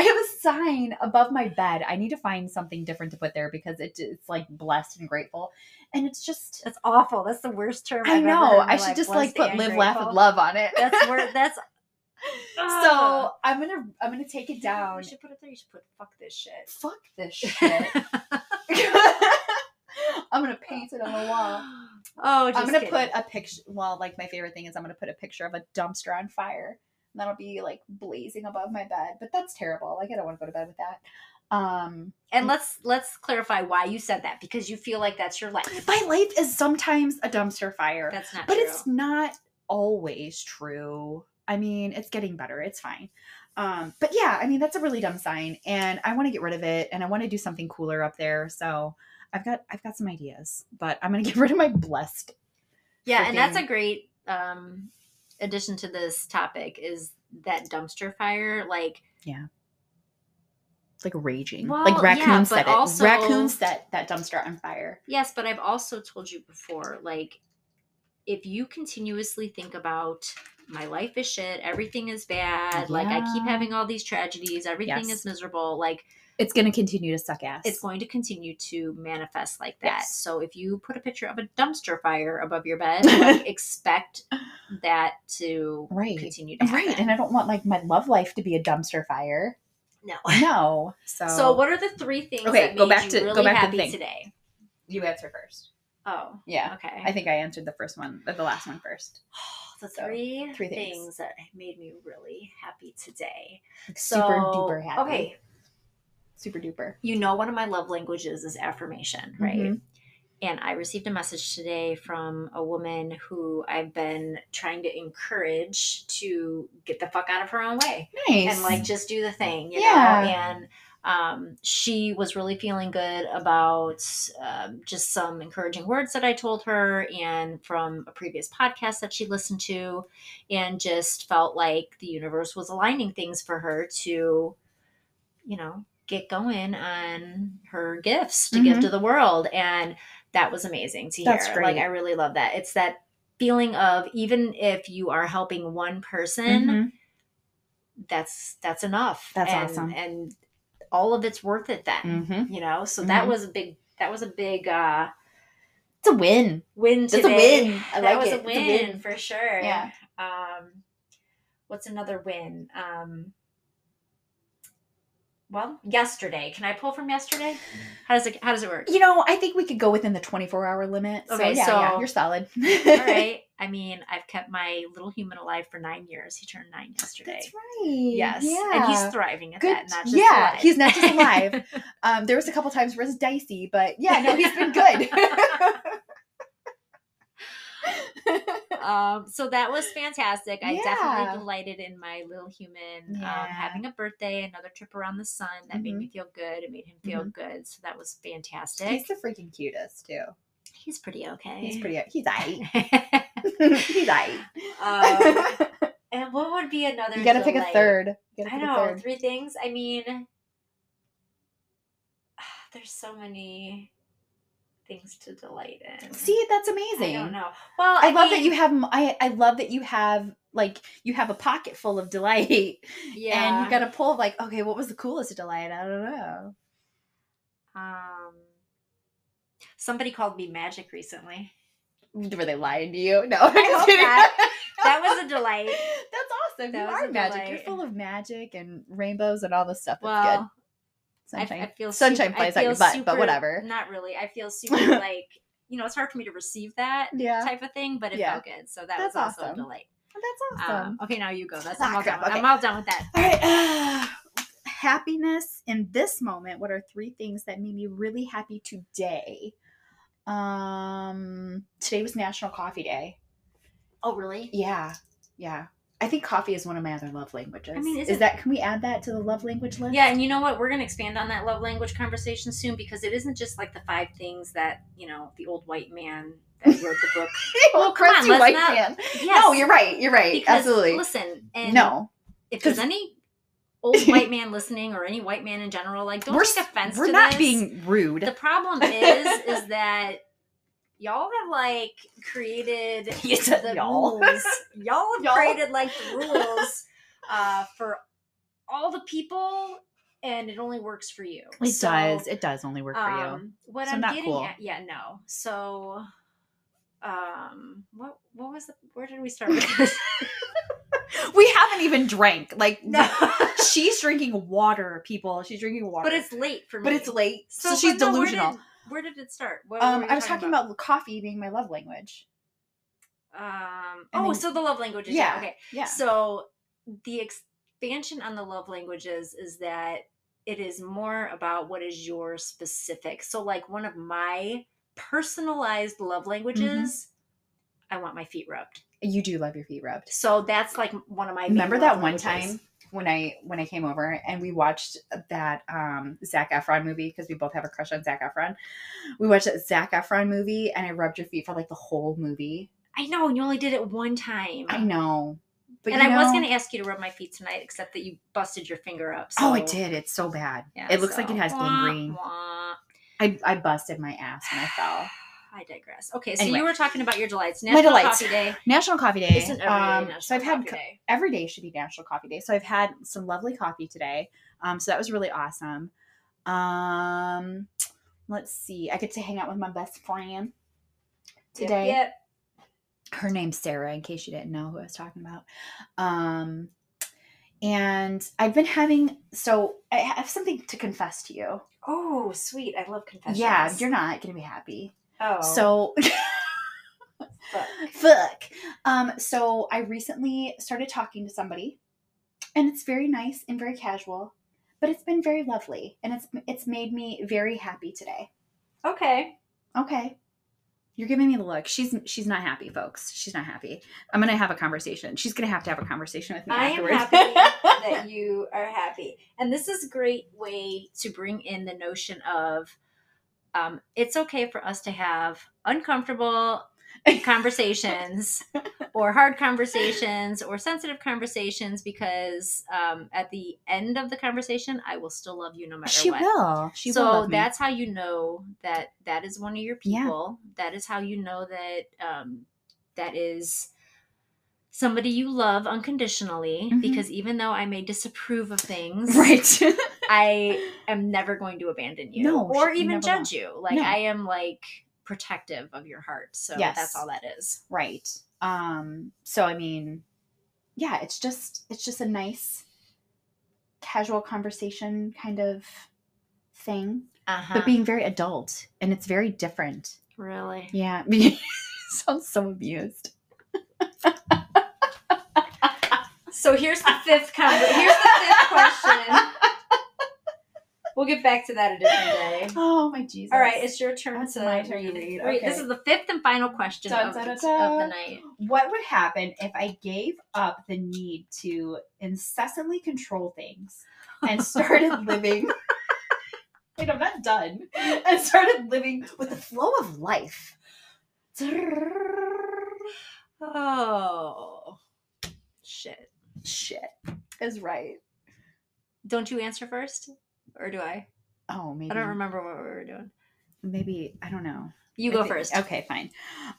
[SPEAKER 2] I have a sign above my bed. I need to find something different to put there because it, it's like blessed and grateful, and it's just.
[SPEAKER 1] That's awful. That's the worst term.
[SPEAKER 2] I
[SPEAKER 1] I've
[SPEAKER 2] know. I should
[SPEAKER 1] life.
[SPEAKER 2] just like put live, laugh, and love on it.
[SPEAKER 1] That's where [laughs] that's.
[SPEAKER 2] so ah. I'm gonna I'm gonna take it down.
[SPEAKER 1] You should put it there. You should put fuck this shit.
[SPEAKER 2] Fuck this [laughs] shit. [laughs] I'm gonna paint it on the wall.
[SPEAKER 1] Oh, just
[SPEAKER 2] I'm gonna
[SPEAKER 1] kidding.
[SPEAKER 2] put a picture. Well, like my favorite thing is I'm gonna put a picture of a dumpster on fire. And that'll be like blazing above my bed. But that's terrible. Like I don't want to go to bed with that. Um,
[SPEAKER 1] And let's let's clarify why you said that because you feel like that's your life.
[SPEAKER 2] my life is sometimes a dumpster fire,
[SPEAKER 1] That's not true.
[SPEAKER 2] but
[SPEAKER 1] true.
[SPEAKER 2] it's not always true. I mean, it's getting better. It's fine. Um, but yeah, I mean that's a really dumb sign, and I want to get rid of it, and I want to do something cooler up there. So I've got I've got some ideas, but I'm gonna [laughs] get rid of my blessed.
[SPEAKER 1] yeah, and that's a great um addition to this topic is that dumpster fire. Like yeah.
[SPEAKER 2] Like raging,
[SPEAKER 1] Well,
[SPEAKER 2] like
[SPEAKER 1] yeah,
[SPEAKER 2] raccoons
[SPEAKER 1] but
[SPEAKER 2] set it.
[SPEAKER 1] also-
[SPEAKER 2] raccoons set that dumpster on fire.
[SPEAKER 1] yes, but I've also told you before, like if you continuously think about my life is shit, everything is bad, like I keep having all these tragedies, everything
[SPEAKER 2] Yes.
[SPEAKER 1] is miserable, like
[SPEAKER 2] It's gonna continue to suck ass.
[SPEAKER 1] it's going to continue to manifest like that.
[SPEAKER 2] Yes.
[SPEAKER 1] So if you put a picture of a dumpster fire above your bed, [laughs] like, expect that to
[SPEAKER 2] right,
[SPEAKER 1] continue to happen.
[SPEAKER 2] right, and I don't want like my love life to be a dumpster fire.
[SPEAKER 1] no. [laughs]
[SPEAKER 2] No, so
[SPEAKER 1] So what are the three things
[SPEAKER 2] Okay,
[SPEAKER 1] that
[SPEAKER 2] go back
[SPEAKER 1] you
[SPEAKER 2] to- go back to the thing.
[SPEAKER 1] today?
[SPEAKER 2] you answer first.
[SPEAKER 1] Oh,
[SPEAKER 2] Yeah,
[SPEAKER 1] okay.
[SPEAKER 2] I think I answered the first one, the last one first. [gasps]
[SPEAKER 1] the
[SPEAKER 2] so,
[SPEAKER 1] three,
[SPEAKER 2] three things.
[SPEAKER 1] things. that made me really happy today.
[SPEAKER 2] Like,
[SPEAKER 1] So,
[SPEAKER 2] super duper happy.
[SPEAKER 1] Okay,
[SPEAKER 2] super duper.
[SPEAKER 1] you know one of my love languages is affirmation, right?
[SPEAKER 2] Mhm.
[SPEAKER 1] And I received a message today from a woman who I've been trying to encourage to get the fuck out of her own way
[SPEAKER 2] Nice.
[SPEAKER 1] and like just do the thing, you
[SPEAKER 2] Yeah.
[SPEAKER 1] know. And um, she was really feeling good about um, just some encouraging words that I told her, and from a previous podcast that she listened to, and just felt like the universe was aligning things for her to, you know, get going on her gifts to give
[SPEAKER 2] Mhm.
[SPEAKER 1] to the world, and that was amazing to
[SPEAKER 2] That's
[SPEAKER 1] hear.
[SPEAKER 2] great.
[SPEAKER 1] Like I really love that. It's that feeling of even if you are helping one person
[SPEAKER 2] Mhm.
[SPEAKER 1] that's that's enough.
[SPEAKER 2] That's
[SPEAKER 1] and,
[SPEAKER 2] awesome.
[SPEAKER 1] And all of it's worth it then.
[SPEAKER 2] Mhm.
[SPEAKER 1] You know? So that
[SPEAKER 2] Mhm.
[SPEAKER 1] was a big that was a big uh
[SPEAKER 2] It's a win.
[SPEAKER 1] win
[SPEAKER 2] That's a win. I
[SPEAKER 1] that
[SPEAKER 2] like
[SPEAKER 1] was
[SPEAKER 2] it.
[SPEAKER 1] a
[SPEAKER 2] It's a
[SPEAKER 1] win,
[SPEAKER 2] win.
[SPEAKER 1] for sure.
[SPEAKER 2] Yeah.
[SPEAKER 1] Um what's another win? Um well, yesterday. Can I pull from yesterday? How does it how does it work?
[SPEAKER 2] You know, I think we could go within the 24 hour limit. So,
[SPEAKER 1] Okay,
[SPEAKER 2] yeah,
[SPEAKER 1] so-
[SPEAKER 2] yeah, you're solid. [laughs]
[SPEAKER 1] All right. I mean, I've kept my little human alive for nine years. He turned nine yesterday.
[SPEAKER 2] That's right.
[SPEAKER 1] Yes.
[SPEAKER 2] Yeah.
[SPEAKER 1] And he's thriving at
[SPEAKER 2] Good.
[SPEAKER 1] that, not just
[SPEAKER 2] yeah,
[SPEAKER 1] alive.
[SPEAKER 2] he's not just [laughs] alive. um, there was a couple times where it's dicey, but yeah, no, he's been good. [laughs] [laughs]
[SPEAKER 1] um, so that was fantastic. I
[SPEAKER 2] Yeah.
[SPEAKER 1] definitely delighted in my little human um, having a birthday, another trip around the sun. That made
[SPEAKER 2] Mhm.
[SPEAKER 1] me feel good. It made him feel good. So that was fantastic.
[SPEAKER 2] he's the freaking cutest too.
[SPEAKER 1] He's pretty okay.
[SPEAKER 2] He's pretty. He's aight. [laughs] [laughs] he's aight.
[SPEAKER 1] um, and what would be another?
[SPEAKER 2] you gotta pick a
[SPEAKER 1] delight?
[SPEAKER 2] third.
[SPEAKER 1] I know
[SPEAKER 2] a third.
[SPEAKER 1] three things. I mean, [sighs] there's so many things to delight in.
[SPEAKER 2] See, that's amazing.
[SPEAKER 1] I don't know. Well,
[SPEAKER 2] I,
[SPEAKER 1] I,
[SPEAKER 2] love that you have. I I love that you have like you have a pocket full of delight,
[SPEAKER 1] Yeah.
[SPEAKER 2] and you got to pull like, okay, what was the coolest delight? I don't know.
[SPEAKER 1] Um, somebody called me magic recently.
[SPEAKER 2] Were they lying to you? No, [laughs] I'm just
[SPEAKER 1] hope
[SPEAKER 2] kidding.
[SPEAKER 1] not. That was a [laughs] delight.
[SPEAKER 2] That's awesome.
[SPEAKER 1] That
[SPEAKER 2] you are
[SPEAKER 1] a
[SPEAKER 2] magic. You're full of magic and rainbows and all this stuff. That's
[SPEAKER 1] Well,
[SPEAKER 2] good.
[SPEAKER 1] I,
[SPEAKER 2] Sunshine.
[SPEAKER 1] I feel
[SPEAKER 2] sunshine
[SPEAKER 1] super,
[SPEAKER 2] flies out your butt, but whatever.
[SPEAKER 1] Not really. I feel super [laughs] like you know it's hard for me to receive that
[SPEAKER 2] Yeah.
[SPEAKER 1] type of thing, but it
[SPEAKER 2] Yeah.
[SPEAKER 1] felt good. So that
[SPEAKER 2] That's
[SPEAKER 1] was also
[SPEAKER 2] awesome.
[SPEAKER 1] a delight.
[SPEAKER 2] That's awesome.
[SPEAKER 1] Um, okay, now you go. That's
[SPEAKER 2] Ah,
[SPEAKER 1] I'm all,
[SPEAKER 2] crap,
[SPEAKER 1] done.
[SPEAKER 2] okay.
[SPEAKER 1] I'm all done with that.
[SPEAKER 2] All right. Uh, happiness in this moment. What are three things that made me really happy today? Um, today was National Coffee Day.
[SPEAKER 1] Oh, really?
[SPEAKER 2] Yeah, yeah. I think coffee is one of my other love languages.
[SPEAKER 1] I mean,
[SPEAKER 2] is that? Can we add that to the love language list?
[SPEAKER 1] Yeah, and you know what? We're going to expand on that love language conversation soon because it isn't just like the five things that you know the old white man that wrote the book. [laughs]
[SPEAKER 2] well,
[SPEAKER 1] come on,
[SPEAKER 2] white
[SPEAKER 1] not-
[SPEAKER 2] man.
[SPEAKER 1] Yes,
[SPEAKER 2] No, you're right. You're right.
[SPEAKER 1] because
[SPEAKER 2] Absolutely.
[SPEAKER 1] listen, and
[SPEAKER 2] no,
[SPEAKER 1] if there's any old [laughs] white man listening or any white man in general, like don't
[SPEAKER 2] we're
[SPEAKER 1] take offense
[SPEAKER 2] we're
[SPEAKER 1] to
[SPEAKER 2] not
[SPEAKER 1] this.
[SPEAKER 2] being rude.
[SPEAKER 1] The problem is, is [laughs] that y'all have like created [laughs] the
[SPEAKER 2] y'all.
[SPEAKER 1] rules. Y'all have [laughs]
[SPEAKER 2] Y'all.
[SPEAKER 1] created like the rules uh, for all the people, and it only works for you.
[SPEAKER 2] it
[SPEAKER 1] So,
[SPEAKER 2] does. It does only work for you.
[SPEAKER 1] um, What
[SPEAKER 2] So
[SPEAKER 1] I'm getting
[SPEAKER 2] cool.
[SPEAKER 1] at, yeah, no. So, um, what what was the, where did we start with this? [laughs]
[SPEAKER 2] We haven't even drank. Like
[SPEAKER 1] no,
[SPEAKER 2] she's drinking water, people. She's drinking water.
[SPEAKER 1] but it's late for me.
[SPEAKER 2] but it's late, so,
[SPEAKER 1] but
[SPEAKER 2] she's
[SPEAKER 1] no,
[SPEAKER 2] delusional.
[SPEAKER 1] did- where did it start? What,
[SPEAKER 2] Um, I was talking about? coffee being my love language.
[SPEAKER 1] Um.
[SPEAKER 2] And
[SPEAKER 1] Oh,
[SPEAKER 2] then-
[SPEAKER 1] so the love languages.
[SPEAKER 2] Yeah,
[SPEAKER 1] Okay.
[SPEAKER 2] Yeah.
[SPEAKER 1] So the expansion on the love languages is that it is more about what is your specific. So like one of my personalized love languages,
[SPEAKER 2] Mm-hmm.
[SPEAKER 1] I want my feet rubbed.
[SPEAKER 2] You do love your feet rubbed.
[SPEAKER 1] So that's like one of my.
[SPEAKER 2] Remember that one
[SPEAKER 1] languages.
[SPEAKER 2] time when I when I came over and we watched that um Zac Efron movie because we both have a crush on Zac Efron. We watched that Zac Efron movie and I rubbed your feet for like the whole movie.
[SPEAKER 1] I know, and you only did it one time.
[SPEAKER 2] I know, but
[SPEAKER 1] and I was going to ask you to rub my feet tonight, except that you busted your finger up.
[SPEAKER 2] Oh, I did. It's so bad.
[SPEAKER 1] Yeah,
[SPEAKER 2] it looks like it has
[SPEAKER 1] Wah,
[SPEAKER 2] gangrene.
[SPEAKER 1] wah.
[SPEAKER 2] I I busted my ass when I fell.
[SPEAKER 1] I digress. Okay, so
[SPEAKER 2] Anyway.
[SPEAKER 1] you were talking about your delights.
[SPEAKER 2] My
[SPEAKER 1] National
[SPEAKER 2] delights.
[SPEAKER 1] Coffee Day.
[SPEAKER 2] National Coffee Day.
[SPEAKER 1] Isn't every day
[SPEAKER 2] um,
[SPEAKER 1] National
[SPEAKER 2] so I've had co-
[SPEAKER 1] Day?
[SPEAKER 2] every day should be National Coffee Day. So I've had some lovely coffee today. Um, so that was really awesome. Um, let's see. I get to hang out with my best friend today.
[SPEAKER 1] Yep, yep.
[SPEAKER 2] Her name's Sarah, in case you didn't know who I was talking about. Um, and I've been having so I have something to confess to you.
[SPEAKER 1] Oh, sweet. I love confessions.
[SPEAKER 2] Yeah, you're not gonna be happy.
[SPEAKER 1] Oh.
[SPEAKER 2] So [laughs]
[SPEAKER 1] fuck.
[SPEAKER 2] fuck. Um, so I recently started talking to somebody, and it's very nice and very casual, but it's been very lovely, and it's it's made me very happy today.
[SPEAKER 1] Okay.
[SPEAKER 2] Okay. You're giving me the look. She's she's not happy, folks. She's not happy. I'm gonna have a conversation. She's gonna have to have a conversation with me
[SPEAKER 1] I am happy that [laughs] you are happy. And this is a great way to bring in the notion of um, it's okay for us to have uncomfortable conversations [laughs] or hard conversations or sensitive conversations because um, at the end of the conversation, I will still love you no matter
[SPEAKER 2] she
[SPEAKER 1] what.
[SPEAKER 2] will. She
[SPEAKER 1] so
[SPEAKER 2] will.
[SPEAKER 1] that's how you know that that is one of your
[SPEAKER 2] Yeah.
[SPEAKER 1] people. That is how you know that um, that is somebody you love unconditionally.
[SPEAKER 2] Mhm.
[SPEAKER 1] Because even though I may disapprove of things,
[SPEAKER 2] right. [laughs]
[SPEAKER 1] I am never going to abandon you
[SPEAKER 2] No,
[SPEAKER 1] or even judge you. Like
[SPEAKER 2] No.
[SPEAKER 1] I am like protective of your heart. So
[SPEAKER 2] Yes.
[SPEAKER 1] that's all that is.
[SPEAKER 2] right. Um. So I mean, yeah, it's just it's just a nice, casual conversation kind of thing,
[SPEAKER 1] Uh-huh.
[SPEAKER 2] but being very adult, and it's very different.
[SPEAKER 1] really.
[SPEAKER 2] Yeah. [laughs] Sounds so amused. [laughs]
[SPEAKER 1] So here's the fifth con- here's the fifth question. We'll get back to that a different [gasps] day.
[SPEAKER 2] Oh my Jesus!
[SPEAKER 1] All right, it's your turn
[SPEAKER 2] That's
[SPEAKER 1] to
[SPEAKER 2] my turn to
[SPEAKER 1] read.
[SPEAKER 2] Read.
[SPEAKER 1] This is the fifth and final question
[SPEAKER 2] Dun,
[SPEAKER 1] of,
[SPEAKER 2] dun, dun.
[SPEAKER 1] of the night.
[SPEAKER 2] What would happen if I gave up the need to incessantly control things and [laughs] started living? [laughs] Wait, I'm not done. And started living with the flow of life.
[SPEAKER 1] Oh shit!
[SPEAKER 2] Shit is right.
[SPEAKER 1] Don't you answer first, or do I?
[SPEAKER 2] Oh, maybe.
[SPEAKER 1] I don't remember what we were doing.
[SPEAKER 2] Maybe I don't know.
[SPEAKER 1] You go first.
[SPEAKER 2] Okay, fine.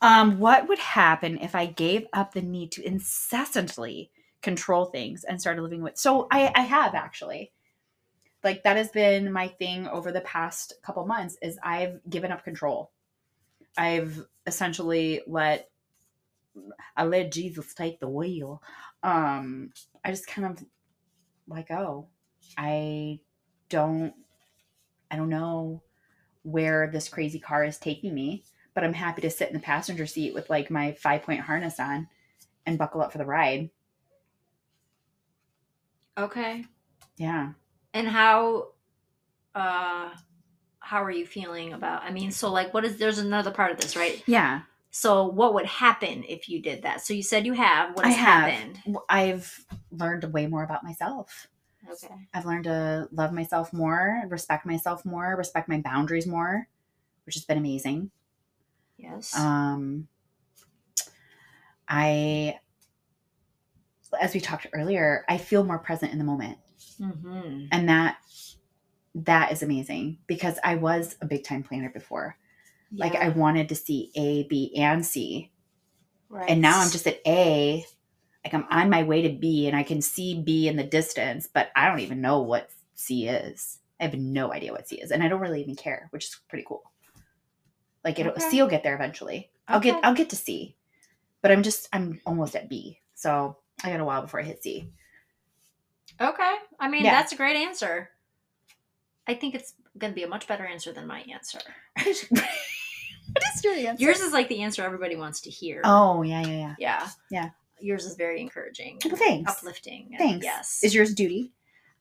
[SPEAKER 2] Um, what would happen if I gave up the need to incessantly control things and started living with? So I, I have actually. Like that has been my thing over the past couple months. Is I've given up control. I've essentially let I let Jesus take the wheel. Um, I just kind of like, oh, I don't. I don't know where this crazy car is taking me, but I'm happy to sit in the passenger seat with like my five point harness on and buckle up for the ride.
[SPEAKER 1] Okay.
[SPEAKER 2] Yeah.
[SPEAKER 1] And how, uh, how are you feeling about? I mean, so like, what is? There's another part of this, right?
[SPEAKER 2] Yeah.
[SPEAKER 1] So, what would happen if you did that? So you said you have. What
[SPEAKER 2] I have.
[SPEAKER 1] happened?
[SPEAKER 2] I've learned way more about myself.
[SPEAKER 1] Okay.
[SPEAKER 2] I've learned to love myself more, respect myself more, respect my boundaries more, which has been amazing.
[SPEAKER 1] Yes.
[SPEAKER 2] Um, I, as we talked earlier, I feel more present in the moment.
[SPEAKER 1] mm-hmm.
[SPEAKER 2] and that that is amazing because i was a big time planner before like i wanted to see a b and c
[SPEAKER 1] right.
[SPEAKER 2] and now i'm just at a like i'm on my way to b and i can see b in the distance but i don't even know what c is i have no idea what c is and i don't really even care which is pretty cool like it'll
[SPEAKER 1] Okay.
[SPEAKER 2] c will get there eventually i'll get i'll get to c but i'm just i'm almost at b so i got a while before i hit c
[SPEAKER 1] Okay. I mean,
[SPEAKER 2] Yeah.
[SPEAKER 1] that's a great answer. I think it's going to be a much better answer than my answer. [laughs]
[SPEAKER 2] what is your answer?
[SPEAKER 1] Yours is like the answer everybody wants to hear.
[SPEAKER 2] Oh yeah, yeah, yeah.
[SPEAKER 1] yeah.
[SPEAKER 2] Yeah.
[SPEAKER 1] Yours is very encouraging.
[SPEAKER 2] Well, thanks.
[SPEAKER 1] Uplifting. and
[SPEAKER 2] Thanks.
[SPEAKER 1] Yes.
[SPEAKER 2] Is yours duty?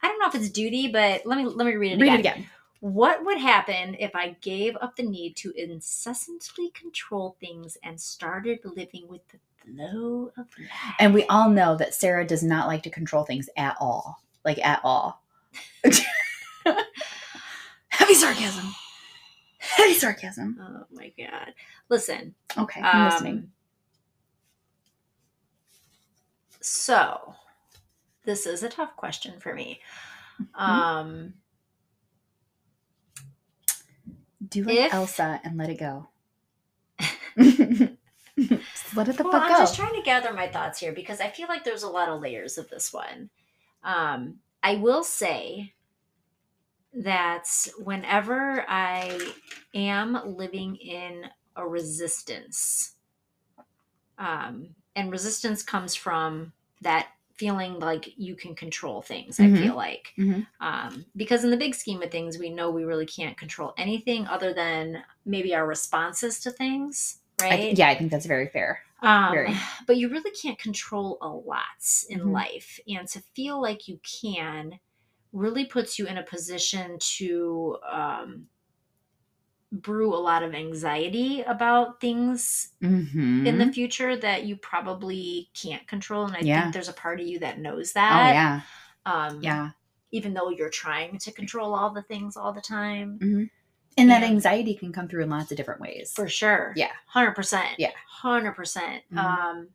[SPEAKER 1] I don't know if it's duty, but let me let me read it
[SPEAKER 2] Read
[SPEAKER 1] again.
[SPEAKER 2] it again.
[SPEAKER 1] What would happen if I gave up the need to incessantly control things and started living with the flow of life?
[SPEAKER 2] And we all know that Sarah does not like to control things at all. Like at all. [laughs] Heavy sarcasm. Heavy sarcasm.
[SPEAKER 1] Oh my god! Listen,
[SPEAKER 2] Okay, I'm
[SPEAKER 1] um,
[SPEAKER 2] listening.
[SPEAKER 1] So, this is a tough question for me.
[SPEAKER 2] Mm-hmm.
[SPEAKER 1] Um,
[SPEAKER 2] Do like
[SPEAKER 1] if-
[SPEAKER 2] Elsa and let it go. [laughs] [laughs] Let it the
[SPEAKER 1] well,
[SPEAKER 2] fuck
[SPEAKER 1] I'm
[SPEAKER 2] go.
[SPEAKER 1] just trying to gather my thoughts here because I feel like there's a lot of layers of this one. Um, I will say that whenever I am living in a resistance, um, and resistance comes from that feeling like you can control things.
[SPEAKER 2] Mhm.
[SPEAKER 1] I feel like
[SPEAKER 2] Mhm.
[SPEAKER 1] um, because in the big scheme of things, we know we really can't control anything other than maybe our responses to things,
[SPEAKER 2] I
[SPEAKER 1] right?
[SPEAKER 2] th- yeah, I think that's very fair.
[SPEAKER 1] Um,
[SPEAKER 2] Very. [sighs]
[SPEAKER 1] But you really can't control a lot in
[SPEAKER 2] Mhm.
[SPEAKER 1] life. And to feel like you can really puts you in a position to um, brew a lot of anxiety about things
[SPEAKER 2] Mm-hmm.
[SPEAKER 1] in the future that you probably can't control. And I
[SPEAKER 2] Yeah.
[SPEAKER 1] think there's a part of you that knows
[SPEAKER 2] oh
[SPEAKER 1] that.
[SPEAKER 2] yeah,
[SPEAKER 1] Um,
[SPEAKER 2] yeah.
[SPEAKER 1] Even though you're trying to control all the things all the time.
[SPEAKER 2] And that anxiety can come through in lots of different ways.
[SPEAKER 1] For sure.
[SPEAKER 2] Yeah.
[SPEAKER 1] 100%.
[SPEAKER 2] Yeah.
[SPEAKER 1] 100%.
[SPEAKER 2] Mhm.
[SPEAKER 1] Um,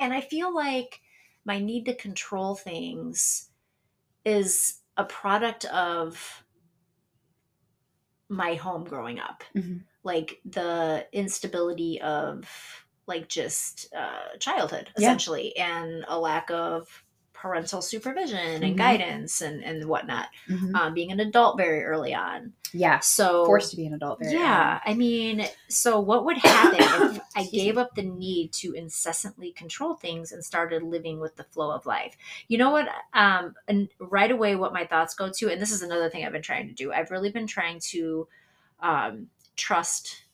[SPEAKER 1] and I feel like my need to control things is a product of my home growing up.
[SPEAKER 2] Mhm.
[SPEAKER 1] Like the instability of like just uh, childhood
[SPEAKER 2] Yeah.
[SPEAKER 1] essentially and a lack of parental supervision and
[SPEAKER 2] Mhm.
[SPEAKER 1] guidance and, and whatnot.
[SPEAKER 2] Mhm.
[SPEAKER 1] Um, being an adult very early on.
[SPEAKER 2] Yeah,
[SPEAKER 1] So
[SPEAKER 2] forced to be an adult. Very
[SPEAKER 1] yeah, I mean, so what would happen if [coughs] I gave up the need to incessantly control things and started living with the flow of life? You know what? Um, and right away, what my thoughts go to, and this is another thing I've been trying to do. I've really been trying to um, trust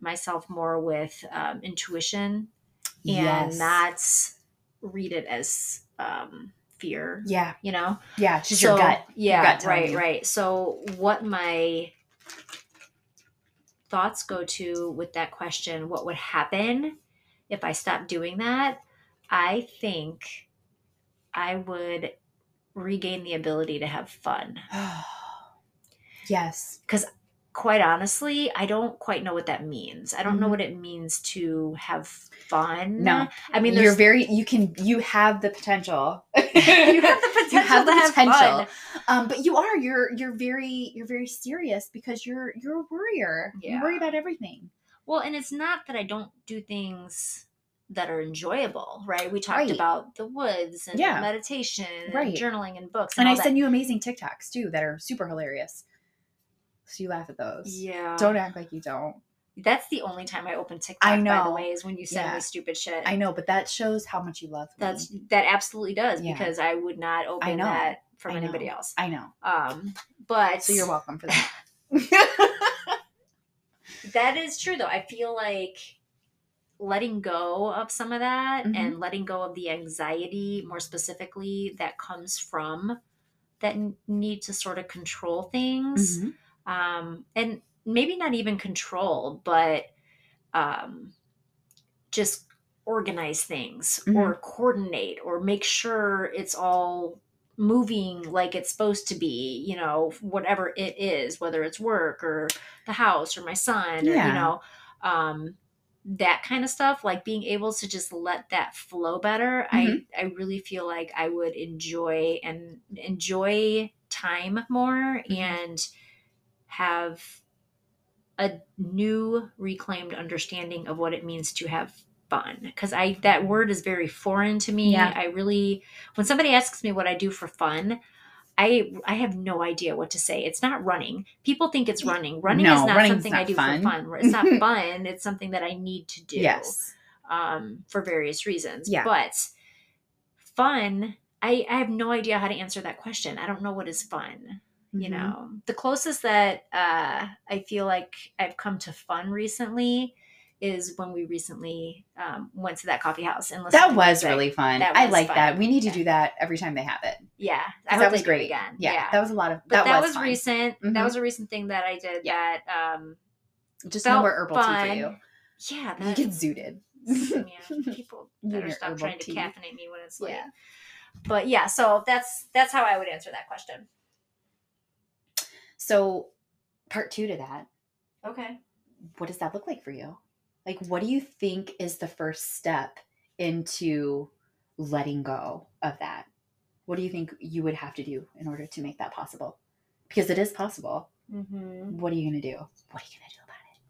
[SPEAKER 1] myself more with um, intuition and
[SPEAKER 2] Yes.
[SPEAKER 1] not read it as um, fear.
[SPEAKER 2] Yeah,
[SPEAKER 1] You know,
[SPEAKER 2] yeah. It's just your gut.
[SPEAKER 1] Yeah,
[SPEAKER 2] gut
[SPEAKER 1] right,
[SPEAKER 2] you.
[SPEAKER 1] right. So what my thoughts go to with that question, what would happen if I stopped doing that? I think I would regain the ability to have fun. [sighs]
[SPEAKER 2] yes.
[SPEAKER 1] Quite honestly, I don't quite know what that means. I don't know
[SPEAKER 2] Mhm.
[SPEAKER 1] what it means to have fun.
[SPEAKER 2] No.
[SPEAKER 1] I mean,
[SPEAKER 2] you're very. You can. You have the potential. [laughs] [laughs]
[SPEAKER 1] you have the potential
[SPEAKER 2] You have the
[SPEAKER 1] to have
[SPEAKER 2] potential.
[SPEAKER 1] fun.
[SPEAKER 2] Um, but you are. You're. You're very. You're very serious because you're. You're a worrier. You worry about everything.
[SPEAKER 1] Well, and it's not that I don't do things that are enjoyable, right? We talked
[SPEAKER 2] Right.
[SPEAKER 1] about the woods and
[SPEAKER 2] Yeah.
[SPEAKER 1] meditation and
[SPEAKER 2] Right.
[SPEAKER 1] journaling and books.
[SPEAKER 2] And
[SPEAKER 1] And,
[SPEAKER 2] I send you amazing TikToks too that are super hilarious. So you laugh at those.
[SPEAKER 1] Yeah.
[SPEAKER 2] Don't act like you don't.
[SPEAKER 1] That's the only time I open TikTok,
[SPEAKER 2] I
[SPEAKER 1] by the
[SPEAKER 2] know.
[SPEAKER 1] way, is when you send
[SPEAKER 2] Yeah.
[SPEAKER 1] me stupid shit.
[SPEAKER 2] I know, but that shows how much you love me.
[SPEAKER 1] That's that absolutely does
[SPEAKER 2] Yeah.
[SPEAKER 1] because I would not open
[SPEAKER 2] know.
[SPEAKER 1] that from
[SPEAKER 2] know.
[SPEAKER 1] anybody else.
[SPEAKER 2] I know.
[SPEAKER 1] Um, but
[SPEAKER 2] So you're welcome for that. [laughs] [laughs]
[SPEAKER 1] that is true though. I feel like letting go of some of that
[SPEAKER 2] Mhm.
[SPEAKER 1] and letting go of the anxiety more specifically that comes from that need to sort of control things
[SPEAKER 2] Mhm.
[SPEAKER 1] Um, and maybe not even control but um, just organize things
[SPEAKER 2] Mhm.
[SPEAKER 1] or coordinate or make sure it's all moving like it's supposed to be you know whatever it is whether it's work or the house or my son or you know um that kind of stuff like being able to just let that flow better
[SPEAKER 2] Mhm.
[SPEAKER 1] i i really feel like i would enjoy and enjoy time more
[SPEAKER 2] Mhm.
[SPEAKER 1] and have a new reclaimed understanding of what it means to have fun because i that word is very foreign to me
[SPEAKER 2] Yeah.
[SPEAKER 1] i really when somebody asks me what i do for fun I I have no idea what to say. It's not running. People think it's running. Running
[SPEAKER 2] No,
[SPEAKER 1] is not something I do
[SPEAKER 2] fun.
[SPEAKER 1] for fun. It's not [laughs] fun. It's something that I need to do
[SPEAKER 2] Yes.
[SPEAKER 1] um, for various reasons.
[SPEAKER 2] Yeah.
[SPEAKER 1] But fun, I, I have no idea how to answer that question. I don't know what is fun. You
[SPEAKER 2] Mhm.
[SPEAKER 1] know the closest that uh, i feel like i've come to fun recently is when we recently um, went to that coffee house and listened
[SPEAKER 2] That was really fun.
[SPEAKER 1] That
[SPEAKER 2] I like
[SPEAKER 1] fun.
[SPEAKER 2] that. We need to
[SPEAKER 1] Yeah.
[SPEAKER 2] do that every time they have it.
[SPEAKER 1] Yeah,
[SPEAKER 2] that was
[SPEAKER 1] they do it
[SPEAKER 2] great.
[SPEAKER 1] again
[SPEAKER 2] Yeah, that was a lot of.
[SPEAKER 1] but
[SPEAKER 2] that,
[SPEAKER 1] that,
[SPEAKER 2] was,
[SPEAKER 1] was,
[SPEAKER 2] fun.
[SPEAKER 1] recent
[SPEAKER 2] Mhm.
[SPEAKER 1] that was a recent thing that i did
[SPEAKER 2] Yeah.
[SPEAKER 1] that um
[SPEAKER 2] Just no more herbal tea for you.
[SPEAKER 1] yeah
[SPEAKER 2] You
[SPEAKER 1] that,
[SPEAKER 2] get zooted.
[SPEAKER 1] Yeah, [laughs] people
[SPEAKER 2] You
[SPEAKER 1] better stop trying to caffeinate me when it's late
[SPEAKER 2] Yeah.
[SPEAKER 1] but yeah so that's that's how i would answer that question
[SPEAKER 2] So, part two to that,
[SPEAKER 1] okay
[SPEAKER 2] what does that look like for you? Like, what do you think is the first step into letting go of that? What do you think you would have to do in order to make that possible? Because it is possible.
[SPEAKER 1] mm-hmm.
[SPEAKER 2] What are you going to do? What are you going to do about it?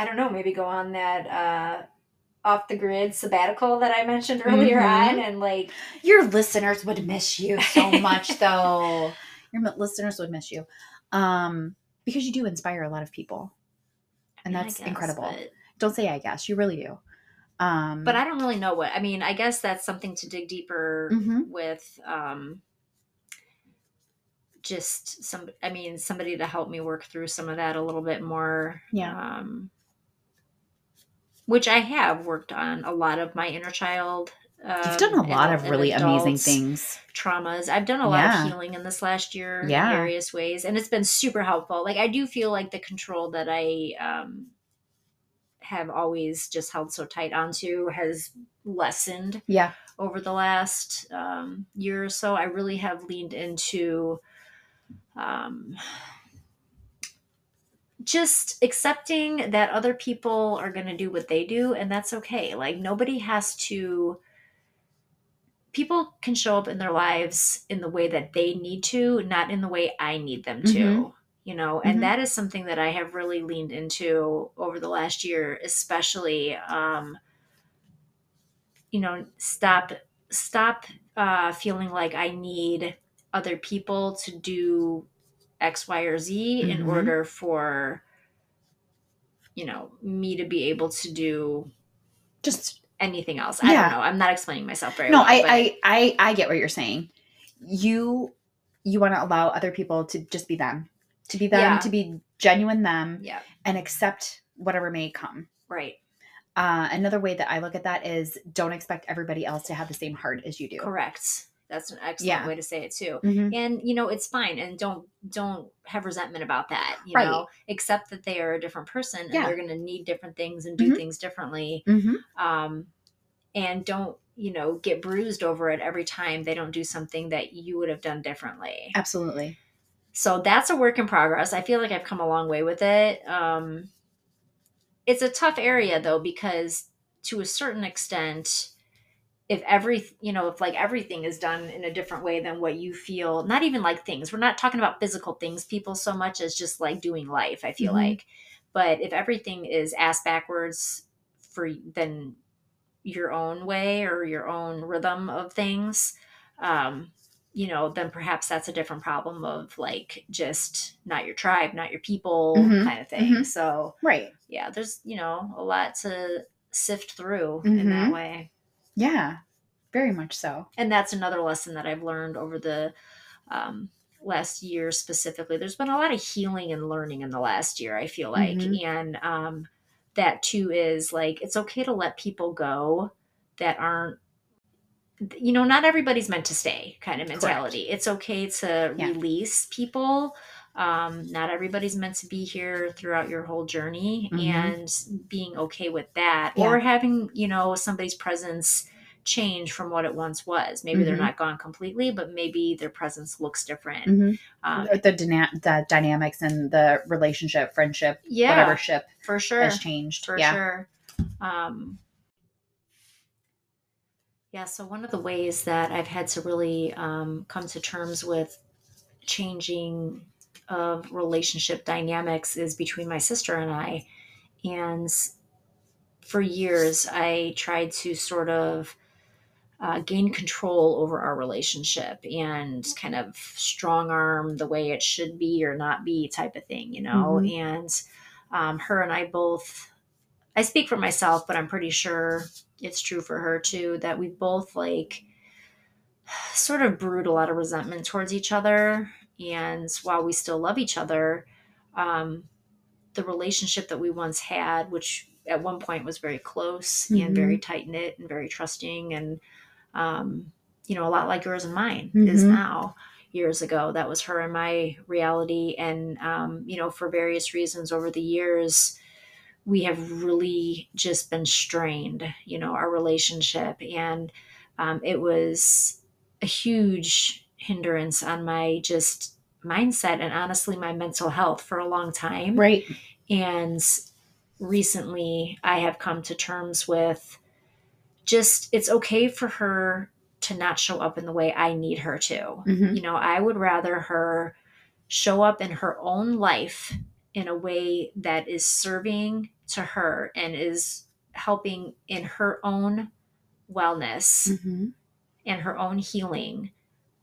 [SPEAKER 1] I don't know, maybe go on that uh off the grid sabbatical that I mentioned earlier
[SPEAKER 2] Mhm.
[SPEAKER 1] on and like
[SPEAKER 2] Your listeners would miss you so much, though. [laughs] Your listeners would miss you. Um, because you do inspire a lot of people. And
[SPEAKER 1] I
[SPEAKER 2] that's
[SPEAKER 1] guess,
[SPEAKER 2] incredible. Don't say I guess. You really do. Um,
[SPEAKER 1] but I don't really know what I mean, I guess that's something to dig deeper
[SPEAKER 2] Mhm.
[SPEAKER 1] with um just some I mean somebody to help me work through some of that a little bit more.
[SPEAKER 2] Yeah.
[SPEAKER 1] Um which I have worked on a lot of my inner child.
[SPEAKER 2] You've done a
[SPEAKER 1] um,
[SPEAKER 2] lot
[SPEAKER 1] and-
[SPEAKER 2] of really amazing things.
[SPEAKER 1] traumas. I've done a lot
[SPEAKER 2] Yeah.
[SPEAKER 1] of healing in this last year
[SPEAKER 2] Yeah.
[SPEAKER 1] in various ways, and it's been super helpful. Like I do feel like the control that I um, have always just held so tight onto has lessened
[SPEAKER 2] Yeah.
[SPEAKER 1] over the last um, year or so. I really have leaned into um, just accepting that other people are going to do what they do, and that's okay. Like nobody has to people can show up in their lives in the way that they need to, not in the way I need them to.
[SPEAKER 2] Mhm.
[SPEAKER 1] You know, and
[SPEAKER 2] Mhm.
[SPEAKER 1] that is something that I have really leaned into over the last year, especially um, you know, stop stop uh feeling like I need other people to do X, Y, or Z in
[SPEAKER 2] Mhm.
[SPEAKER 1] order for you know me to be able to do
[SPEAKER 2] Just
[SPEAKER 1] anything else. I
[SPEAKER 2] Yeah.
[SPEAKER 1] don't know. I'm not explaining myself very
[SPEAKER 2] no,
[SPEAKER 1] well.
[SPEAKER 2] I,
[SPEAKER 1] but-
[SPEAKER 2] I I I get what you're saying. You you want to allow other people to just be them, to be them,
[SPEAKER 1] Yeah.
[SPEAKER 2] to be genuine them,
[SPEAKER 1] yeah,
[SPEAKER 2] and accept whatever may come.
[SPEAKER 1] right.
[SPEAKER 2] Uh, another way that I look at that is don't expect everybody else to have the same heart as you do.
[SPEAKER 1] Correct. That's an excellent
[SPEAKER 2] Yeah.
[SPEAKER 1] way to say it too.
[SPEAKER 2] Mhm.
[SPEAKER 1] And you know, it's fine and don't don't have resentment about that, you
[SPEAKER 2] Right.
[SPEAKER 1] know. Accept that they are a different person and they're going to need different things and do
[SPEAKER 2] Mhm.
[SPEAKER 1] things differently.
[SPEAKER 2] Mhm.
[SPEAKER 1] Um and don't, you know, get bruised over it every time they don't do something that you would have done differently.
[SPEAKER 2] Absolutely.
[SPEAKER 1] So that's a work in progress. I feel like I've come a long way with it. Um, it's a tough area though because to a certain extent, if every you know if like everything is done in a different way than what you feel, not even like things. We're not talking about physical things, people so much as just like doing life. I feel
[SPEAKER 2] Mhm.
[SPEAKER 1] like, but if everything is ass backwards for then your own way or your own rhythm of things, um, you know, then perhaps that's a different problem of like just not your tribe, not your people
[SPEAKER 2] Mhm,
[SPEAKER 1] kind of thing.
[SPEAKER 2] mhm.
[SPEAKER 1] So,
[SPEAKER 2] Right.
[SPEAKER 1] yeah, there's, you know, a lot to sift through in that
[SPEAKER 2] Mhm.
[SPEAKER 1] way.
[SPEAKER 2] Yeah. Very much so.
[SPEAKER 1] And that's another lesson that I've learned over the um, last year specifically. There's been a lot of healing and learning in the last year, I feel like.
[SPEAKER 2] Mhm.
[SPEAKER 1] And um, that too is like, it's okay to let people go that aren't you know, not everybody's meant to stay kind of
[SPEAKER 2] Correct.
[SPEAKER 1] mentality. It's okay to
[SPEAKER 2] Yeah.
[SPEAKER 1] release people. Um, not everybody's meant to be here throughout your whole journey
[SPEAKER 2] Mhm.
[SPEAKER 1] and being okay with that
[SPEAKER 2] Yeah.
[SPEAKER 1] or having, you know, somebody's presence change from what it once was. Maybe they're
[SPEAKER 2] Mhm.
[SPEAKER 1] not gone completely, but maybe their presence looks different.
[SPEAKER 2] Mhm.
[SPEAKER 1] Um,
[SPEAKER 2] the, dyna- the dynamics and the relationship, friendship,
[SPEAKER 1] yeah,
[SPEAKER 2] whatever ship
[SPEAKER 1] for sure.
[SPEAKER 2] has changed.
[SPEAKER 1] for
[SPEAKER 2] yeah.
[SPEAKER 1] sure. Um, yeah, so one of the ways that I've had to really um, come to terms with changing of relationship dynamics is between my sister and I. And for years, I tried to sort of uh, gain control over our relationship and kind of strong arm the way it should be or not be type of thing, you know?
[SPEAKER 2] Mhm.
[SPEAKER 1] And um, her and I both, I speak for myself, but I'm pretty sure it's true for her too, that we both like [sighs] sort of brewed a lot of resentment towards each other. And while we still love each other, um, the relationship that we once had, which at one point was very close
[SPEAKER 2] Mhm.
[SPEAKER 1] and very tight knit and very trusting, and um, you know, a lot like yours and mine
[SPEAKER 2] Mhm.
[SPEAKER 1] is now. Years ago, that was her and my reality, and um, you know, for various reasons over the years, we have really just been strained. You know, our relationship, and um, it was a huge hindrance on my just mindset and honestly my mental health for a long time.
[SPEAKER 2] Right.
[SPEAKER 1] And recently I have come to terms with just it's okay for her to not show up in the way I need her to.
[SPEAKER 2] Mhm.
[SPEAKER 1] You know, I would rather her show up in her own life in a way that is serving to her and is helping in her own wellness
[SPEAKER 2] Mhm.
[SPEAKER 1] and her own healing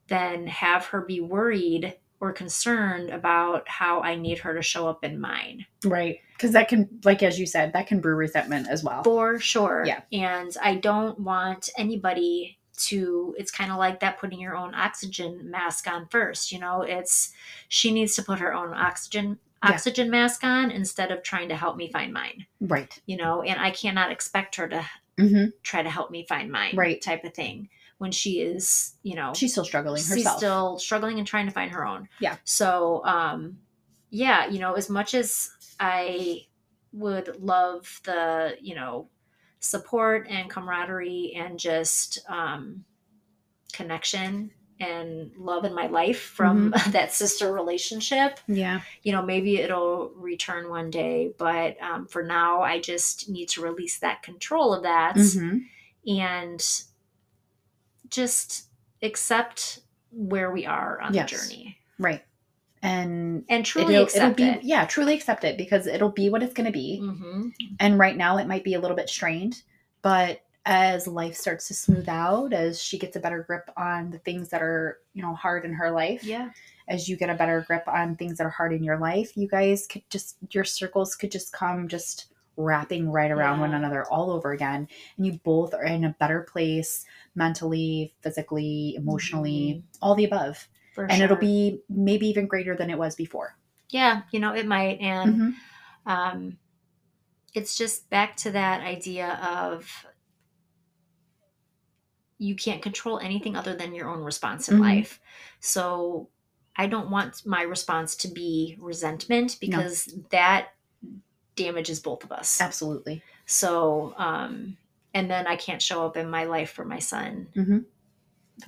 [SPEAKER 1] than have her be worried or concerned about how I need her to show up in mine.
[SPEAKER 2] Right. Because that can, like as you said, that can brew resentment as well.
[SPEAKER 1] For sure.
[SPEAKER 2] Yeah.
[SPEAKER 1] And I don't want anybody to, it's kind of like that putting your own oxygen mask on first. You know, it's, she needs to put her own oxygen
[SPEAKER 2] Yeah.
[SPEAKER 1] oxygen mask on instead of trying to help me find mine
[SPEAKER 2] Right.
[SPEAKER 1] you know and i cannot expect her to
[SPEAKER 2] hmm
[SPEAKER 1] try to help me find mine
[SPEAKER 2] Right.
[SPEAKER 1] type of thing when she is you know
[SPEAKER 2] She's still struggling
[SPEAKER 1] she's
[SPEAKER 2] herself.
[SPEAKER 1] still struggling and trying to find her own.
[SPEAKER 2] Yeah.
[SPEAKER 1] So, um, yeah, you know, as much as I would love the, you know, support and camaraderie and just um, connection and love in my life from [laughs] that sister relationship,
[SPEAKER 2] yeah.
[SPEAKER 1] you know, maybe it'll return one day. But um, for now, I just need to release that control of that
[SPEAKER 2] hmm
[SPEAKER 1] and just accept where we are on
[SPEAKER 2] Yes.
[SPEAKER 1] the journey
[SPEAKER 2] Right. And
[SPEAKER 1] and truly
[SPEAKER 2] it'll,
[SPEAKER 1] accept
[SPEAKER 2] it'll be
[SPEAKER 1] it.
[SPEAKER 2] yeah, truly accept it because it'll be what it's going to be.
[SPEAKER 1] hmm
[SPEAKER 2] And right now it might be a little bit strained, but as life starts to smooth out, as she gets a better grip on the things that are, you know, hard in her life,
[SPEAKER 1] Yeah.
[SPEAKER 2] as you get a better grip on things that are hard in your life, you guys could just your circles could just come just wrapping right around one another all over again. And you both are in a better place mentally, physically, emotionally, all the above.
[SPEAKER 1] For
[SPEAKER 2] And it'll be maybe even greater than it was before.
[SPEAKER 1] yeah, you know, it might. And
[SPEAKER 2] Mhm.
[SPEAKER 1] um, it's just back to that idea of you can't control anything other than your own response in
[SPEAKER 2] Mhm.
[SPEAKER 1] life. So I don't want my response to be resentment because that damages both of us.
[SPEAKER 2] Absolutely.
[SPEAKER 1] So, um, and then I can't show up in my life for my son
[SPEAKER 2] Mhm.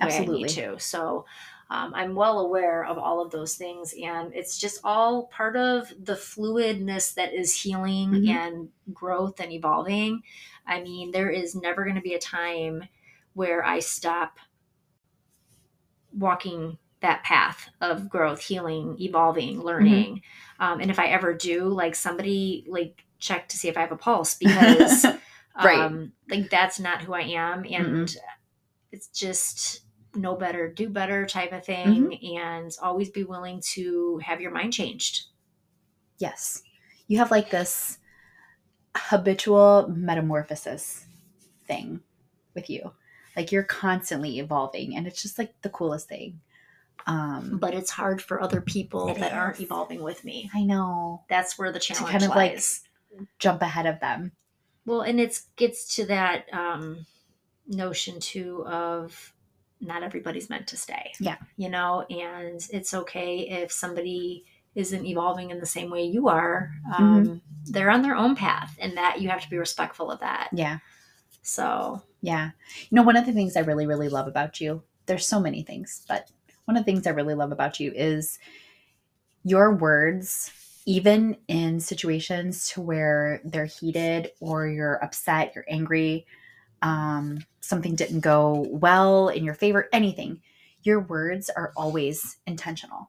[SPEAKER 1] I
[SPEAKER 2] Absolutely.
[SPEAKER 1] need to. So, um, I'm well aware of all of those things, and it's just all part of the fluidness that is healing
[SPEAKER 2] Mhm.
[SPEAKER 1] and growth and evolving. I mean, there is never going to be a time where I stop walking that path of growth, healing, evolving, learning. Um, and if I ever do, like somebody like check to see if I have a pulse because [laughs]
[SPEAKER 2] Right.
[SPEAKER 1] um, like that's not who I am, and it's just know better, do better type of thing, and always be willing to have your mind changed.
[SPEAKER 2] Yes. You have like this habitual metamorphosis thing with you. Like you're constantly evolving and it's just like the coolest thing. Um
[SPEAKER 1] But it's hard for other people
[SPEAKER 2] It
[SPEAKER 1] that aren't evolving with me.
[SPEAKER 2] I know.
[SPEAKER 1] That's where the challenge
[SPEAKER 2] kind of, like. Jump ahead of them.
[SPEAKER 1] well, and it's gets to that um, notion too of not everybody's meant to stay.
[SPEAKER 2] Yeah.
[SPEAKER 1] you know, and it's okay if somebody isn't evolving in the same way you are. Um, They're on their own path, and that you have to be respectful of that.
[SPEAKER 2] Yeah.
[SPEAKER 1] So
[SPEAKER 2] Yeah. You know, one of the things I really, really love about you, there's so many things, but one of the things I really love about you is your words, even in situations to where they're heated or you're upset, you're angry, um, something didn't go well in your favor, anything, your words are always intentional.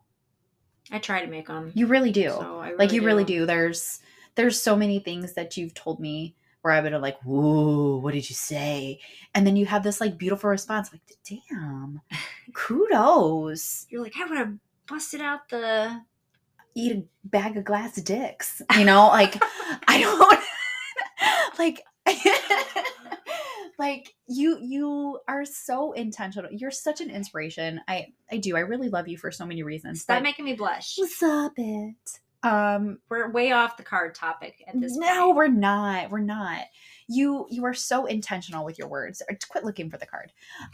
[SPEAKER 1] I try to make them.
[SPEAKER 2] You really do.
[SPEAKER 1] So I
[SPEAKER 2] like you really do. There's there's so many things that you've told me where I would have like, whoa, what did you say? And then you have this like beautiful response, like, damn, kudos.
[SPEAKER 1] You're like, I would have busted out the.
[SPEAKER 2] Eat a bag of glass dicks. You know, like [laughs] I don't [laughs] like [laughs] like you you are so intentional. You're such an inspiration. I I do. I really love you for so many reasons.
[SPEAKER 1] Stop making me blush.
[SPEAKER 2] Stop it. Um
[SPEAKER 1] We're way off the card topic at this
[SPEAKER 2] no,
[SPEAKER 1] point.
[SPEAKER 2] we're not. We're not. You you are so intentional with your words. Quit looking for the card.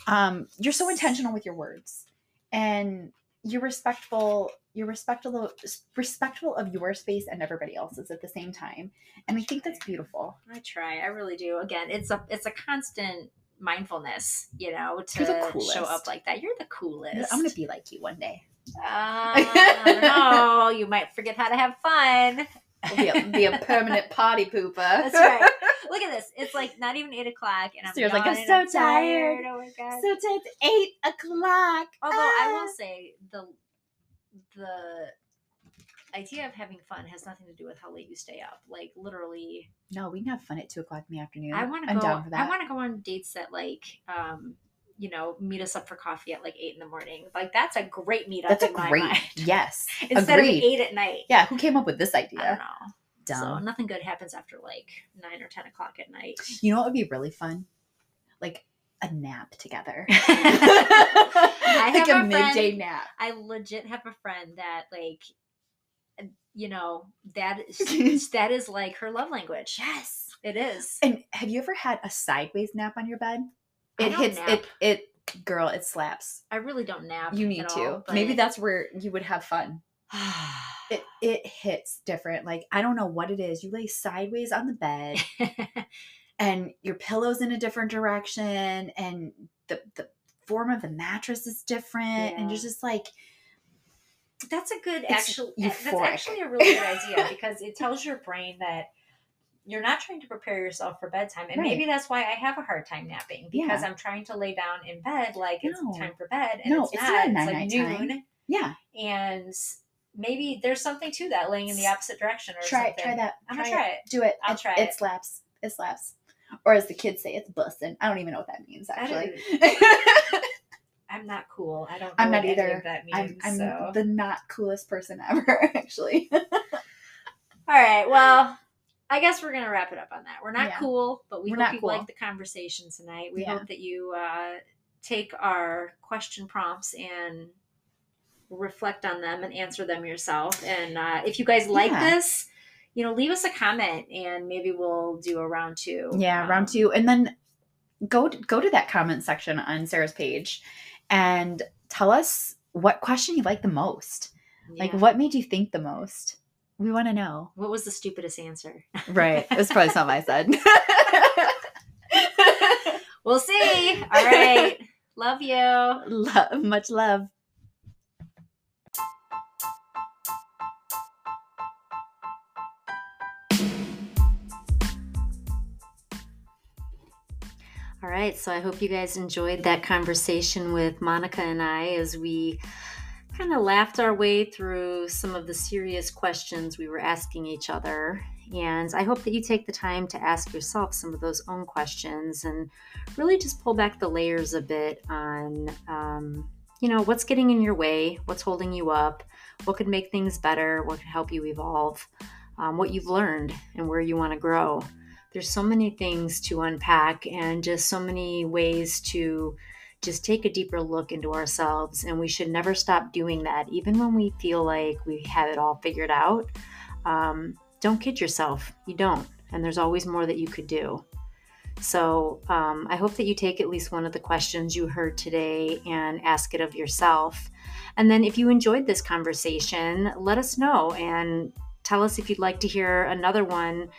[SPEAKER 2] Um, you're so intentional with your words, and you're respectful. You're respectful respectful of your space and everybody else's at the same time, and I think that's beautiful.
[SPEAKER 1] I try. I really do. Again, it's a it's a constant mindfulness, you know, to show up like that. You're the coolest.
[SPEAKER 2] I'm gonna be like you one day.
[SPEAKER 1] Uh, no, you might forget how to have fun.
[SPEAKER 2] Be a, be a permanent party pooper. [laughs]
[SPEAKER 1] That's right. Look at this. It's like not even eight o'clock, and I'm
[SPEAKER 2] So you're like, I'm so tired.
[SPEAKER 1] Oh my god.
[SPEAKER 2] so it's eight o'clock.
[SPEAKER 1] Although I
[SPEAKER 2] Ah.
[SPEAKER 1] will say the the idea of having fun has nothing to do with how late you stay up. Like literally,
[SPEAKER 2] No, we can have fun at two o'clock in the afternoon.
[SPEAKER 1] I want to
[SPEAKER 2] I'm
[SPEAKER 1] go.
[SPEAKER 2] down for that.
[SPEAKER 1] I want to go on dates that like, um, you know, meet us up for coffee at like eight in the morning. Like that's a great meetup.
[SPEAKER 2] That's a
[SPEAKER 1] in my
[SPEAKER 2] great
[SPEAKER 1] mind. [laughs]
[SPEAKER 2] yes. [laughs]
[SPEAKER 1] Instead
[SPEAKER 2] Agreed.
[SPEAKER 1] of eight at night.
[SPEAKER 2] Yeah, who came up with this
[SPEAKER 1] I don't
[SPEAKER 2] idea?
[SPEAKER 1] know.
[SPEAKER 2] Dumb.
[SPEAKER 1] So nothing good happens after like nine or ten o'clock at night.
[SPEAKER 2] You know what would be really fun? Like a nap together. [laughs]
[SPEAKER 1] I
[SPEAKER 2] like
[SPEAKER 1] have
[SPEAKER 2] a
[SPEAKER 1] a
[SPEAKER 2] midday
[SPEAKER 1] friend-
[SPEAKER 2] nap.
[SPEAKER 1] I legit have a friend that like you know that is that is like her love language.
[SPEAKER 2] Yes.
[SPEAKER 1] It is.
[SPEAKER 2] And have you ever had a sideways nap on your bed? It hits
[SPEAKER 1] nap.
[SPEAKER 2] it it girl, it slaps.
[SPEAKER 1] I really don't nap.
[SPEAKER 2] You need to.
[SPEAKER 1] all,
[SPEAKER 2] Maybe that's where you would have fun. [sighs] It it hits different. Like I don't know what it is. You lay sideways on the bed [laughs] and your pillow's in a different direction and the the form of the mattress is different and you're just like
[SPEAKER 1] that's a good
[SPEAKER 2] It's
[SPEAKER 1] actual that's actually a really good idea [laughs] because it tells your brain that you're not trying to prepare yourself for bedtime and
[SPEAKER 2] Right.
[SPEAKER 1] maybe that's why i have a hard time napping because
[SPEAKER 2] Yeah.
[SPEAKER 1] i'm trying to lay down in bed like it's time for bed and
[SPEAKER 2] No,
[SPEAKER 1] it's
[SPEAKER 2] it's
[SPEAKER 1] not,
[SPEAKER 2] not
[SPEAKER 1] it's like
[SPEAKER 2] time. yeah.
[SPEAKER 1] and maybe there's something to that laying in the opposite direction or
[SPEAKER 2] Try
[SPEAKER 1] something
[SPEAKER 2] try that.
[SPEAKER 1] i'm gonna try it
[SPEAKER 2] Do it.
[SPEAKER 1] I'll
[SPEAKER 2] it,
[SPEAKER 1] try
[SPEAKER 2] it.
[SPEAKER 1] it.
[SPEAKER 2] slaps. It slaps. Or as the kids say, it's bussin'. I don't even know what that means actually. [laughs]
[SPEAKER 1] i'm not cool i don't know
[SPEAKER 2] I'm not either.
[SPEAKER 1] of that
[SPEAKER 2] I'm, I'm
[SPEAKER 1] so
[SPEAKER 2] the not coolest person [laughs] ever, actually.
[SPEAKER 1] all right well I guess we're gonna wrap it up on that. We're not
[SPEAKER 2] Yeah.
[SPEAKER 1] cool, but we
[SPEAKER 2] We're
[SPEAKER 1] hope you
[SPEAKER 2] cool.
[SPEAKER 1] like the conversation tonight. We
[SPEAKER 2] Yeah.
[SPEAKER 1] hope that you uh, take our question prompts and reflect on them and answer them yourself. And uh, if you guys like
[SPEAKER 2] Yeah.
[SPEAKER 1] this, you know, leave us a comment and maybe we'll do a round two.
[SPEAKER 2] Yeah,
[SPEAKER 1] Um,
[SPEAKER 2] round two, and then go to, go to that comment section on Sarah's page, and tell us what question you like the most. Like, what made you think the most? We want to know.
[SPEAKER 1] What was the stupidest answer?
[SPEAKER 2] Right. It was probably something I said. [laughs]
[SPEAKER 1] We'll see. All right. Love you.
[SPEAKER 2] love, much love.
[SPEAKER 1] All right, so I hope you guys enjoyed that conversation with Monica and I as we kind of laughed our way through some of the serious questions we were asking each other. And I hope that you take the time to ask yourself some of those own questions and really just pull back the layers a bit on, um, you know, what's getting in your way, what's holding you up, what could make things better, what could help you evolve, um, what you've learned, and where you want to grow there's so many things to unpack and just so many ways to just take a deeper look into ourselves and we should never stop doing that even when we feel like we have it all figured out. Um, don't kid yourself. You don't and there's always more that you could do. So um, i hope that you take at least one of the questions you heard today and ask it of yourself. And then if you enjoyed this conversation let us know and tell us if you'd like to hear another one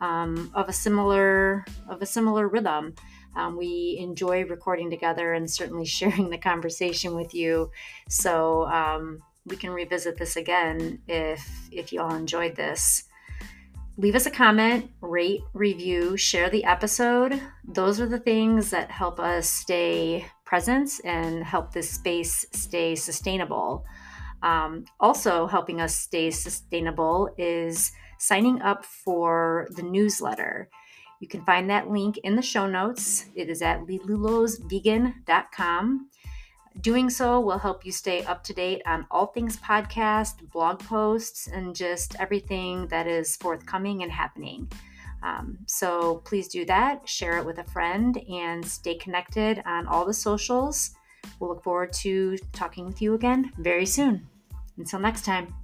[SPEAKER 1] um, of a similar of a similar rhythm. Um, we enjoy recording together and certainly [laughs] sharing the conversation with you. So um, we can revisit this again if if you all enjoyed this. Leave us a comment, rate, review, share the episode. Those are the things that help us stay present and help this space stay sustainable. Um, also, helping us stay sustainable is signing up for the newsletter. You can find that link in the show notes. It is at lelulosvegan.com. Doing so will help you stay up to date on all things podcast, blog posts, and just everything that is forthcoming and happening. Um, so please do that, share it with a friend, and stay connected on all the socials. We'll look forward to talking with you again very soon. Until next time.